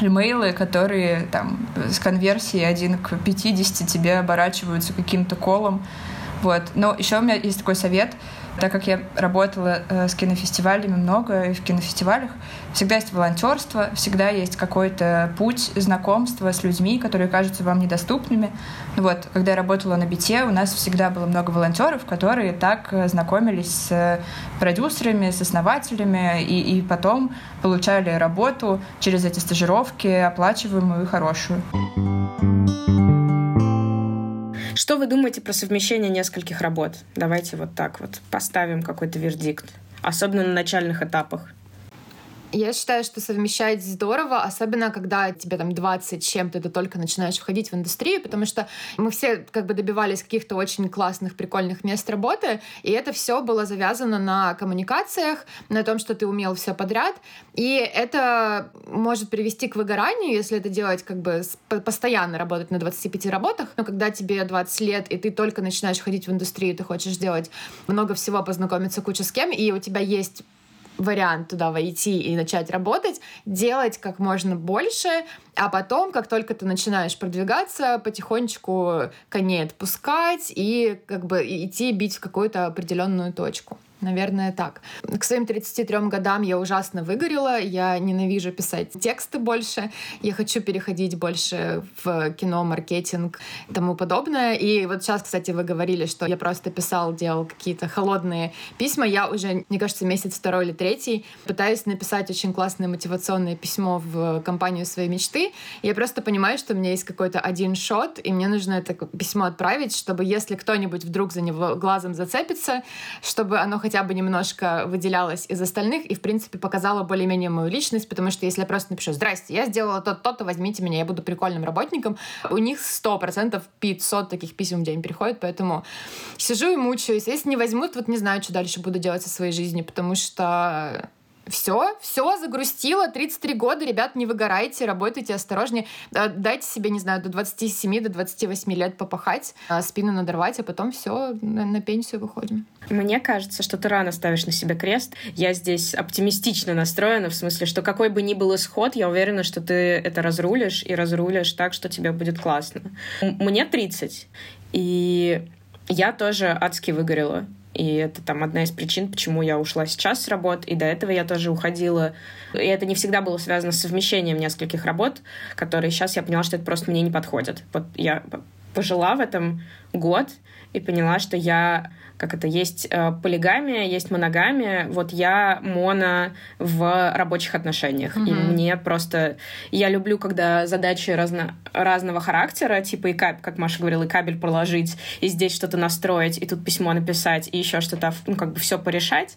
имейлы, которые там с конверсией 1 к 50 тебе оборачиваются каким-то колом, вот. Но еще у меня есть такой совет, так как я работала э, с кинофестивалями много и в кинофестивалях, всегда есть волонтерство, всегда есть какой-то путь знакомства с людьми, которые кажутся вам недоступными. Вот, когда я работала на бите, у нас всегда было много волонтеров, которые так э, знакомились с продюсерами, с основателями и, и потом получали работу через эти стажировки, оплачиваемую и хорошую. Что вы думаете про совмещение нескольких работ? Давайте вот так вот поставим какой-то вердикт. Особенно на начальных этапах. Я считаю, что совмещать здорово, особенно когда тебе там 20 чем-то, ты только начинаешь входить в индустрию, потому что мы все как бы добивались каких-то очень классных, прикольных мест работы, и это все было завязано на коммуникациях, на том, что ты умел все подряд, и это может привести к выгоранию, если это делать как бы постоянно работать на 25 работах, но когда тебе 20 лет, и ты только начинаешь ходить в индустрию, ты хочешь делать много всего, познакомиться куча с кем, и у тебя есть вариант туда войти и начать работать, делать как можно больше, а потом, как только ты начинаешь продвигаться, потихонечку коней отпускать и как бы идти бить в какую-то определенную точку. Наверное, так. К своим 33 годам я ужасно выгорела, я ненавижу писать тексты больше, я хочу переходить больше в кино, маркетинг и тому подобное. И вот сейчас, кстати, вы говорили, что я просто писал, делал какие-то холодные письма. Я уже, мне кажется, месяц второй или третий пытаюсь написать очень классное мотивационное письмо в компанию своей мечты. Я просто понимаю, что у меня есть какой-то один шот, и мне нужно это письмо отправить, чтобы если кто-нибудь вдруг за него глазом зацепится, чтобы оно хотя хотя бы немножко выделялась из остальных и, в принципе, показала более-менее мою личность, потому что если я просто напишу «Здрасте, я сделала то-то, возьмите меня, я буду прикольным работником», у них 100%, 500 таких писем в день приходит, поэтому сижу и мучаюсь. Если не возьмут, вот не знаю, что дальше буду делать со своей жизнью, потому что все, все, загрустило, 33 года, ребят, не выгорайте, работайте осторожнее, дайте себе, не знаю, до 27, до 28 лет попахать, а, спину надорвать, а потом все, на пенсию выходим. Мне кажется, что ты рано ставишь на себя крест. Я здесь оптимистично настроена, в смысле, что какой бы ни был исход, я уверена, что ты это разрулишь и разрулишь так, что тебе будет классно. Мне 30, и я тоже адски выгорела. И это там одна из причин, почему я ушла сейчас с работы, и до этого я тоже уходила. И это не всегда было связано с совмещением нескольких работ, которые сейчас я поняла, что это просто мне не подходит. Вот я пожила в этом год и поняла, что я как это, есть э, полигамия, есть моногамия. Вот я моно в рабочих отношениях. Mm-hmm. И мне просто... Я люблю, когда задачи разно... разного характера, типа, и кабель, как Маша говорила, и кабель проложить, и здесь что-то настроить, и тут письмо написать, и еще что-то, ну, как бы все порешать.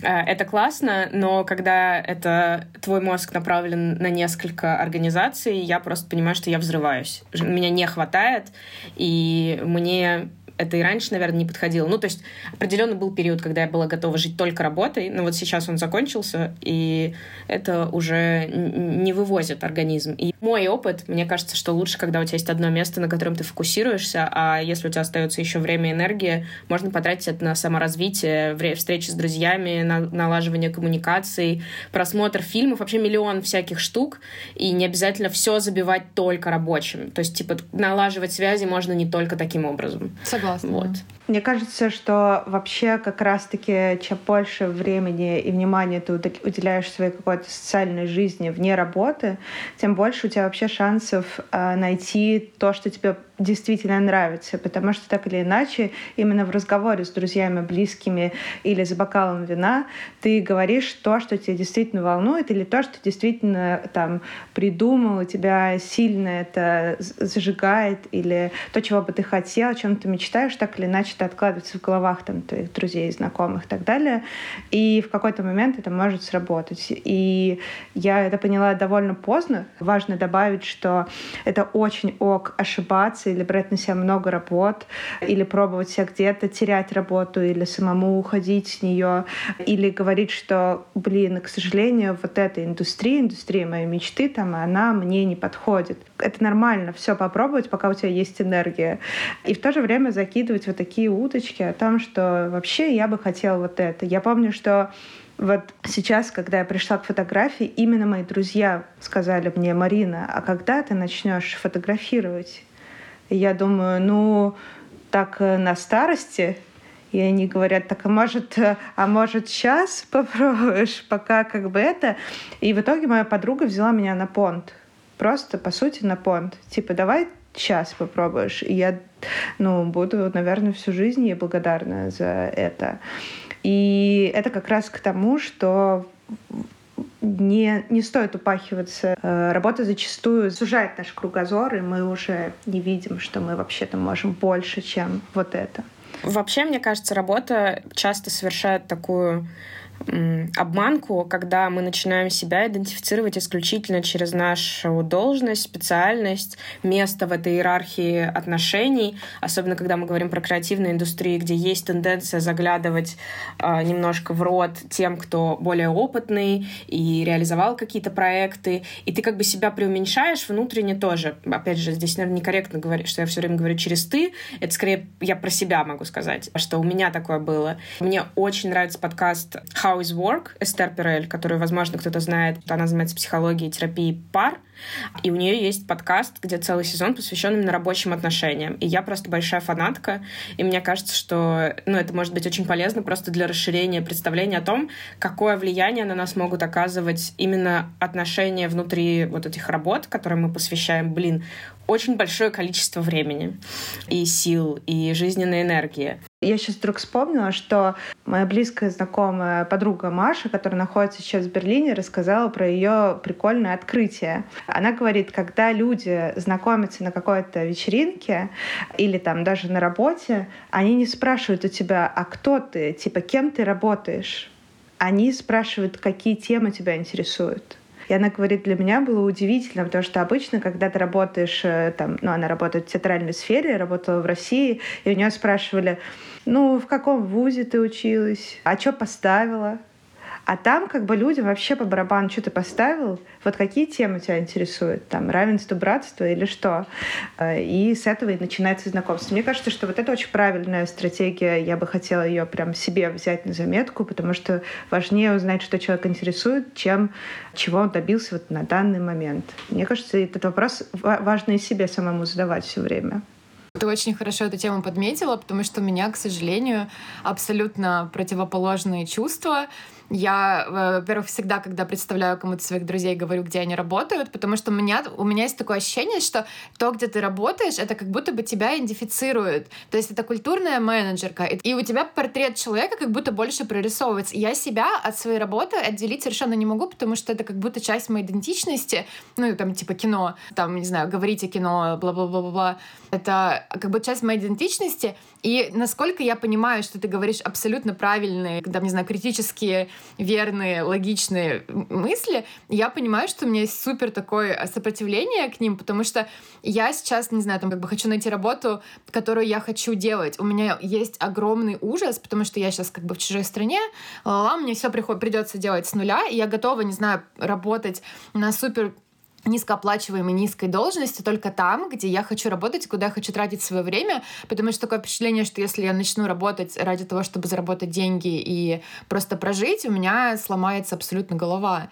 Э, это классно, но когда это твой мозг направлен на несколько организаций, я просто понимаю, что я взрываюсь. Меня не хватает, и мне это и раньше, наверное, не подходило. Ну, то есть определенно был период, когда я была готова жить только работой, но вот сейчас он закончился, и это уже не вывозит организм. И мой опыт, мне кажется, что лучше, когда у тебя есть одно место, на котором ты фокусируешься, а если у тебя остается еще время и энергия, можно потратить это на саморазвитие, встречи с друзьями, на налаживание коммуникаций, просмотр фильмов, вообще миллион всяких штук, и не обязательно все забивать только рабочим. То есть, типа, налаживать связи можно не только таким образом. Согласна Согласна. Вот. Мне кажется, что вообще как раз-таки чем больше времени и внимания ты уделяешь своей какой-то социальной жизни вне работы, тем больше у тебя вообще шансов э, найти то, что тебе действительно нравится, потому что так или иначе именно в разговоре с друзьями, близкими или за бокалом вина ты говоришь то, что тебя действительно волнует, или то, что действительно там придумал, тебя сильно это зажигает, или то, чего бы ты хотел, о чем ты мечтаешь, так или иначе это откладывается в головах там, твоих друзей, знакомых и так далее. И в какой-то момент это может сработать. И я это поняла довольно поздно. Важно добавить, что это очень ок ошибаться или брать на себя много работ, или пробовать себя где-то терять работу, или самому уходить с нее, или говорить, что, блин, к сожалению, вот эта индустрия, индустрия моей мечты, там, она мне не подходит. Это нормально, все попробовать, пока у тебя есть энергия. И в то же время закидывать вот такие уточки о том, что вообще я бы хотела вот это. Я помню, что вот сейчас, когда я пришла к фотографии, именно мои друзья сказали мне, Марина, а когда ты начнешь фотографировать? И я думаю, ну, так э, на старости. И они говорят, так, а может, э, а может сейчас попробуешь, пока как бы это. И в итоге моя подруга взяла меня на понт. Просто, по сути, на понт. Типа, давай сейчас попробуешь. И я, ну, буду, наверное, всю жизнь ей благодарна за это. И это как раз к тому, что не, не стоит упахиваться. Э, работа зачастую сужает наш кругозор, и мы уже не видим, что мы вообще-то можем больше, чем вот это. Вообще, мне кажется, работа часто совершает такую обманку, когда мы начинаем себя идентифицировать исключительно через нашу должность, специальность, место в этой иерархии отношений, особенно когда мы говорим про креативные индустрии, где есть тенденция заглядывать э, немножко в рот тем, кто более опытный и реализовал какие-то проекты, и ты как бы себя преуменьшаешь внутренне тоже. Опять же, здесь, наверное, некорректно говорить, что я все время говорю через «ты», это скорее я про себя могу сказать, что у меня такое было. Мне очень нравится подкаст «How How is Work Эстер Перель, которую, возможно, кто-то знает. Она занимается психологией терапией пар. И у нее есть подкаст, где целый сезон посвящен именно рабочим отношениям. И я просто большая фанатка. И мне кажется, что ну, это может быть очень полезно просто для расширения представления о том, какое влияние на нас могут оказывать именно отношения внутри вот этих работ, которые мы посвящаем, блин, очень большое количество времени и сил, и жизненной энергии. Я сейчас вдруг вспомнила, что моя близкая знакомая подруга Маша, которая находится сейчас в Берлине, рассказала про ее прикольное открытие. Она говорит, когда люди знакомятся на какой-то вечеринке или там даже на работе, они не спрашивают у тебя, а кто ты, типа, кем ты работаешь. Они спрашивают, какие темы тебя интересуют. И она говорит, для меня было удивительно, потому что обычно, когда ты работаешь, э, там, ну, она работает в театральной сфере, работала в России, и у нее спрашивали, ну, в каком вузе ты училась, а что поставила, а там как бы людям вообще по барабану, что ты поставил, вот какие темы тебя интересуют, там, равенство, братство или что. Э, и с этого и начинается знакомство. Мне кажется, что вот это очень правильная стратегия. Я бы хотела ее прям себе взять на заметку, потому что важнее узнать, что человек интересует, чем чего он добился вот на данный момент. Мне кажется, этот вопрос важно и себе самому задавать все время. Ты очень хорошо эту тему подметила, потому что у меня, к сожалению, абсолютно противоположные чувства. Я, во-первых, всегда, когда представляю кому-то своих друзей, говорю, где они работают, потому что у меня, у меня есть такое ощущение, что то, где ты работаешь, это как будто бы тебя идентифицирует. То есть это культурная менеджерка, и у тебя портрет человека как будто больше прорисовывается. Я себя от своей работы отделить совершенно не могу, потому что это как будто часть моей идентичности. Ну, там, типа кино, там, не знаю, говорить о кино, бла-бла-бла-бла. Это как бы часть моей идентичности. И насколько я понимаю, что ты говоришь абсолютно правильные, когда, не знаю, критические верные, логичные мысли, я понимаю, что у меня есть супер такое сопротивление к ним, потому что я сейчас, не знаю, там как бы хочу найти работу, которую я хочу делать. У меня есть огромный ужас, потому что я сейчас как бы в чужой стране, а мне все придется делать с нуля, и я готова, не знаю, работать на супер низкооплачиваемой, низкой должности только там, где я хочу работать, куда я хочу тратить свое время, потому что такое впечатление, что если я начну работать ради того, чтобы заработать деньги и просто прожить, у меня сломается абсолютно голова.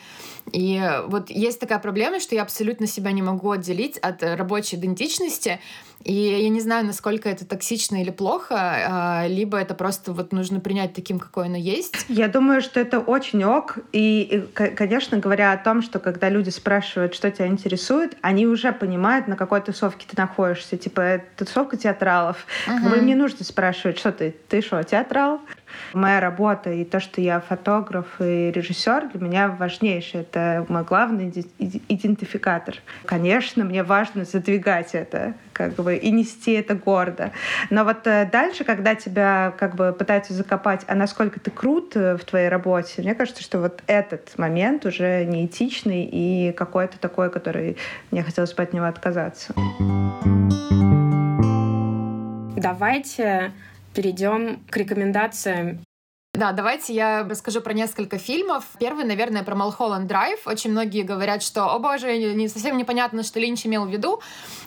И вот есть такая проблема, что я абсолютно себя не могу отделить от рабочей идентичности, и я не знаю, насколько это токсично или плохо, а, либо это просто вот нужно принять таким, какой оно есть. Я думаю, что это очень ок. И, конечно, говоря о том, что когда люди спрашивают, что тебя интересует, они уже понимают, на какой тусовке ты находишься. Типа, тусовка театралов. Uh-huh. Как бы мне нужно спрашивать, что ты? Ты что, театрал? Моя работа и то, что я фотограф и режиссер, для меня важнейшее. Это мой главный идентификатор. Конечно, мне важно задвигать это как бы и нести это гордо. Но вот э, дальше, когда тебя как бы пытаются закопать, а насколько ты крут э, в твоей работе, мне кажется, что вот этот момент уже неэтичный и какой-то такой, который мне хотелось бы от него отказаться. Давайте перейдем к рекомендациям да, давайте я расскажу про несколько фильмов. Первый, наверное, про Малхолланд Драйв. Очень многие говорят, что, о боже, не совсем непонятно, что Линч имел в виду.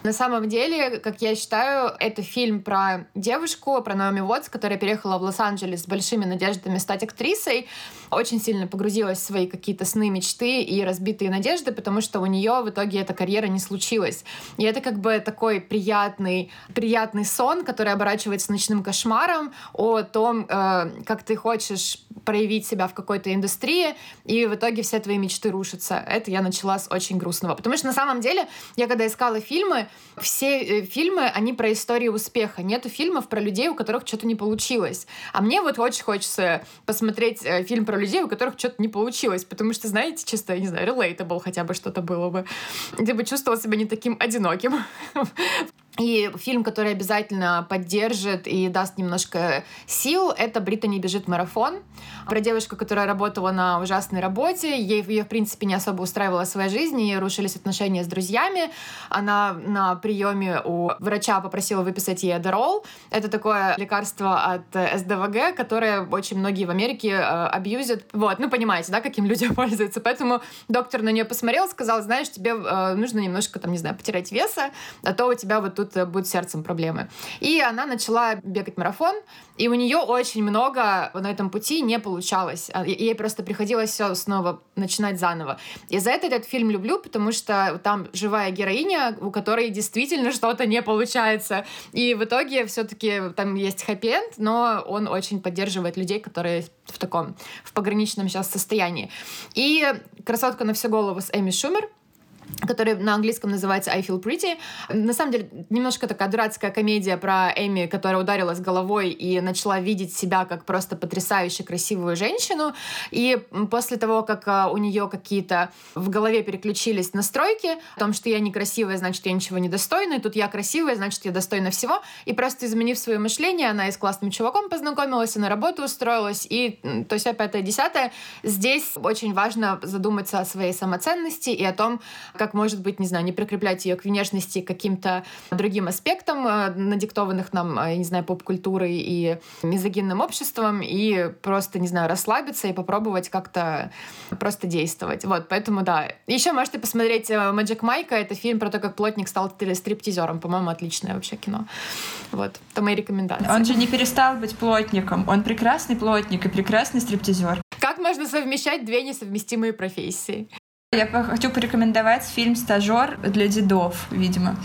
На самом деле, как я считаю, это фильм про девушку, про Наоми Уотс, которая переехала в Лос-Анджелес с большими надеждами стать актрисой. Очень сильно погрузилась в свои какие-то сны, мечты и разбитые надежды, потому что у нее в итоге эта карьера не случилась. И это как бы такой приятный, приятный сон, который оборачивается ночным кошмаром о том, э, как ты хочешь хочешь проявить себя в какой-то индустрии, и в итоге все твои мечты рушатся. Это я начала с очень грустного. Потому что на самом деле, я когда искала фильмы, все э, фильмы, они про историю успеха. Нету фильмов про людей, у которых что-то не получилось. А мне вот очень хочется посмотреть э, фильм про людей, у которых что-то не получилось, потому что, знаете, чисто, не знаю, relatable хотя бы что-то было бы. Ты бы чувствовал себя не таким одиноким И фильм, который обязательно поддержит и даст немножко сил, это «Британи бежит марафон». Про девушку, которая работала на ужасной работе. Ей, ее, в принципе, не особо устраивала своя жизнь, ей рушились отношения с друзьями. Она на приеме у врача попросила выписать ей Адерол. Это такое лекарство от СДВГ, которое очень многие в Америке э, абьюзят. Вот, ну понимаете, да, каким людям пользуются. Поэтому доктор на нее посмотрел, сказал, знаешь, тебе э, нужно немножко, там, не знаю, потерять веса, а то у тебя вот тут э, будет сердцем проблемы. И она начала бегать марафон, и у нее очень много на этом пути не получалось. А, ей просто приходилось все снова начинать заново. И за это этот фильм люблю, потому что там живая героиня, у которой действительно что-то не получается. И в итоге все-таки там есть хэппи но он очень поддерживает людей, которые в таком, в пограничном сейчас состоянии. И «Красотка на всю голову» с Эми Шумер — который на английском называется I Feel Pretty. На самом деле, немножко такая дурацкая комедия про Эми, которая ударилась головой и начала видеть себя как просто потрясающе красивую женщину. И после того, как а, у нее какие-то в голове переключились настройки о том, что я некрасивая, значит, я ничего не достойна, и тут я красивая, значит, я достойна всего. И просто изменив свое мышление, она и с классным чуваком познакомилась, и на работу устроилась, и то есть, пятое, десятое. Здесь очень важно задуматься о своей самоценности и о том, как, может быть, не знаю, не прикреплять ее к внешности каким-то другим аспектам, э, надиктованных нам, э, я не знаю, поп-культурой и мизогинным обществом, и просто, не знаю, расслабиться и попробовать как-то просто действовать. Вот, поэтому да. Еще можете посмотреть «Мэджик Майка», это фильм про то, как плотник стал стриптизером. По-моему, отличное вообще кино. Вот, это мои рекомендации. Он же не перестал быть плотником. Он прекрасный плотник и прекрасный стриптизер. Как можно совмещать две несовместимые профессии? Я хочу порекомендовать фильм «Стажер» для дедов, видимо.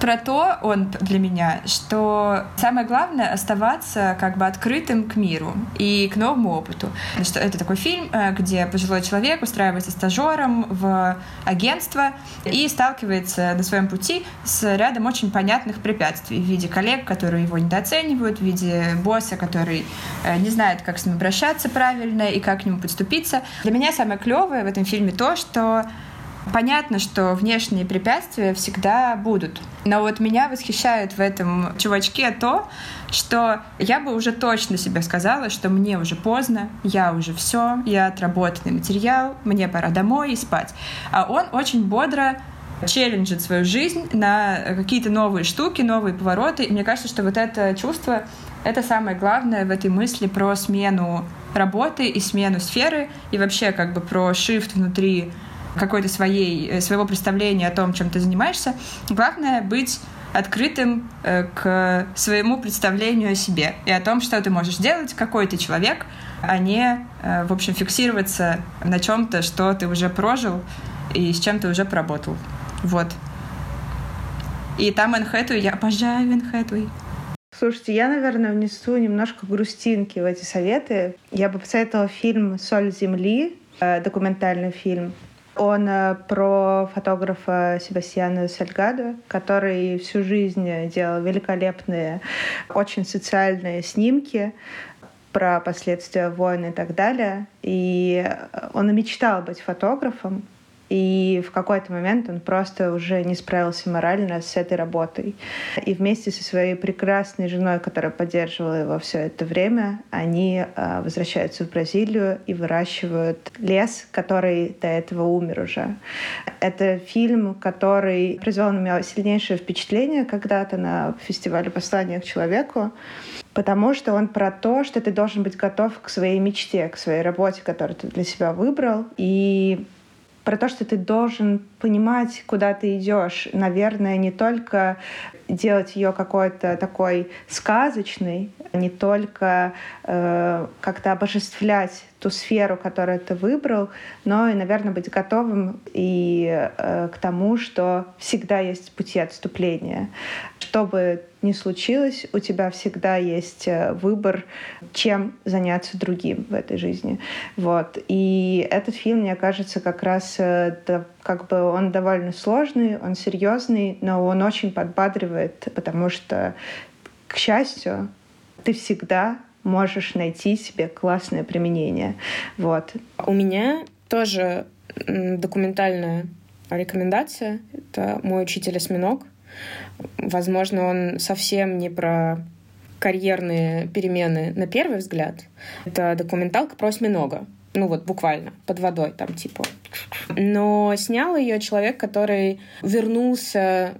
Про то он для меня, что самое главное — оставаться как бы открытым к миру и к новому опыту. Это такой фильм, э, где пожилой человек устраивается стажером в агентство и сталкивается на своем пути с рядом очень понятных препятствий в виде коллег, которые его недооценивают, в виде босса, который э, не знает, как с ним обращаться правильно и как к нему подступиться. Для меня самое клевое в этом фильме то, что что Понятно, что внешние препятствия всегда будут. Но вот меня восхищает в этом чувачке то, что я бы уже точно себе сказала, что мне уже поздно, я уже все, я отработанный материал, мне пора домой и спать. А он очень бодро челленджит свою жизнь на какие-то новые штуки, новые повороты. И мне кажется, что вот это чувство — это самое главное в этой мысли про смену работы и смену сферы, и вообще как бы про shift внутри какой-то своей, э, своего представления о том, чем ты занимаешься. Главное быть открытым э, к своему представлению о себе и о том, что ты можешь делать, какой ты человек, а не, э, в общем, фиксироваться на чем-то, что ты уже прожил и с чем ты уже поработал. Вот. И там Энн я обожаю Энн Слушайте, я, наверное, внесу немножко грустинки в эти советы. Я бы посоветовала фильм «Соль земли», э, документальный фильм. Он э, про фотографа Себастьяна Сальгадо, который всю жизнь делал великолепные, очень социальные снимки про последствия войны и так далее. И он и мечтал быть фотографом, и в какой-то момент он просто уже не справился морально с этой работой. И вместе со своей прекрасной женой, которая поддерживала его все это время, они э, возвращаются в Бразилию и выращивают лес, который до этого умер уже. Это фильм, который произвел на меня сильнейшее впечатление когда-то на фестивале «Послание к человеку», потому что он про то, что ты должен быть готов к своей мечте, к своей работе, которую ты для себя выбрал, и про то, что ты должен понимать, куда ты идешь. Наверное, не только делать ее какой-то такой сказочной, не только э, как-то обожествлять ту сферу, которую ты выбрал, но и, наверное, быть готовым и э, к тому, что всегда есть пути отступления. Что бы ни случилось, у тебя всегда есть э, выбор, чем заняться другим в этой жизни. Вот. И этот фильм, мне кажется, как раз э, как бы он довольно сложный, он серьезный, но он очень подбадривает, потому что, к счастью, ты всегда можешь найти себе классное применение. Вот. У меня тоже документальная рекомендация. Это мой учитель осьминог. Возможно, он совсем не про карьерные перемены на первый взгляд. Это документалка про осьминога. Ну вот буквально, под водой там типа. Но снял ее человек, который вернулся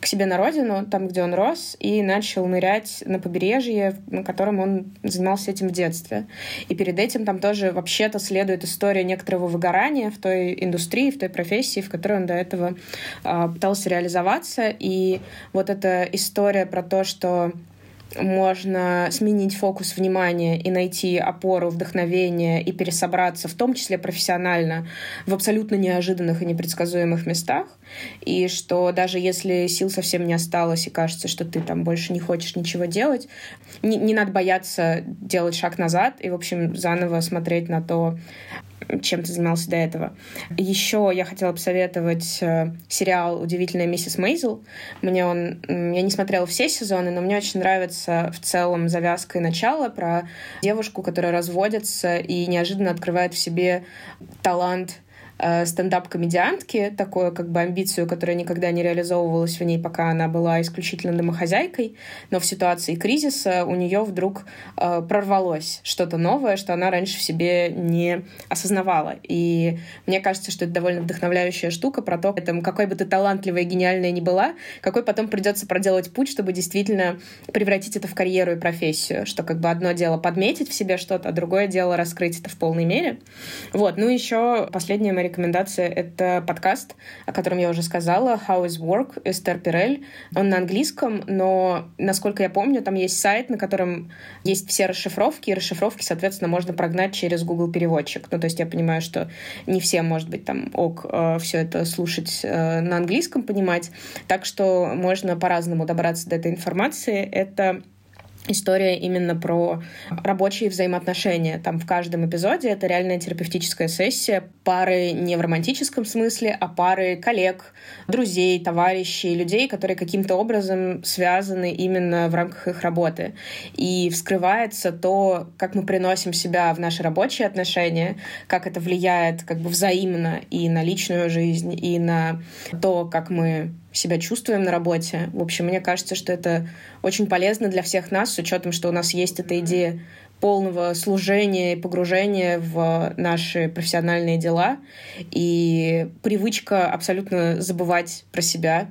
к себе на родину, там, где он рос, и начал нырять на побережье, на котором он занимался этим в детстве. И перед этим там тоже вообще-то следует история некоторого выгорания в той индустрии, в той профессии, в которой он до этого э, пытался реализоваться. И вот эта история про то, что можно сменить фокус внимания и найти опору, вдохновение и пересобраться, в том числе профессионально, в абсолютно неожиданных и непредсказуемых местах. И что даже если сил совсем не осталось и кажется, что ты там больше не хочешь ничего делать, не, не надо бояться делать шаг назад и, в общем, заново смотреть на то, чем ты занимался до этого. Еще я хотела посоветовать э, сериал «Удивительная миссис Мейзел». Мне он... Я не смотрела все сезоны, но мне очень нравится в целом завязка и начало про девушку, которая разводится и неожиданно открывает в себе талант э, стендап-комедиантки, такую как бы амбицию, которая никогда не реализовывалась в ней, пока она была исключительно домохозяйкой, но в ситуации кризиса у нее вдруг э, прорвалось что-то новое, что она раньше в себе не осознавала. И мне кажется, что это довольно вдохновляющая штука про то, этом, какой бы ты талантливая и гениальная ни была, какой потом придется проделать путь, чтобы действительно превратить это в карьеру и профессию, что как бы одно дело подметить в себе что-то, а другое дело раскрыть это в полной мере. Вот. Ну еще последняя моя рекомендация — это подкаст, о котором я уже сказала, «How is Work» Эстер Пирель. Он на английском, но, насколько я помню, там есть сайт, на котором есть все расшифровки, и расшифровки, соответственно, можно прогнать через Google переводчик. Ну, то есть я понимаю, что не всем, может быть, там ок э, все это слушать э, на английском, понимать. Так что можно по-разному добраться до этой информации. Это история именно про рабочие взаимоотношения. Там в каждом эпизоде это реальная терапевтическая сессия пары не в романтическом смысле, а пары коллег, друзей, товарищей, людей, которые каким-то образом связаны именно в рамках их работы. И вскрывается то, как мы приносим себя в наши рабочие отношения, как это влияет как бы взаимно и на личную жизнь, и на то, как мы себя чувствуем на работе. В общем, мне кажется, что это очень полезно для всех нас, с учетом, что у нас есть эта идея полного служения и погружения в наши профессиональные дела и привычка абсолютно забывать про себя,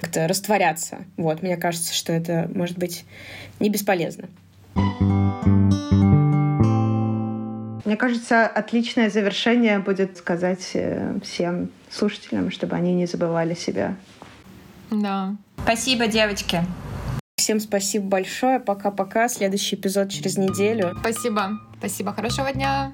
как-то растворяться. Вот, мне кажется, что это может быть не бесполезно. Мне кажется, отличное завершение будет сказать э, всем слушателям, чтобы они не забывали себя. Да. Спасибо, девочки. Всем спасибо большое. Пока-пока. Следующий эпизод через неделю. Спасибо. Спасибо. Хорошего дня.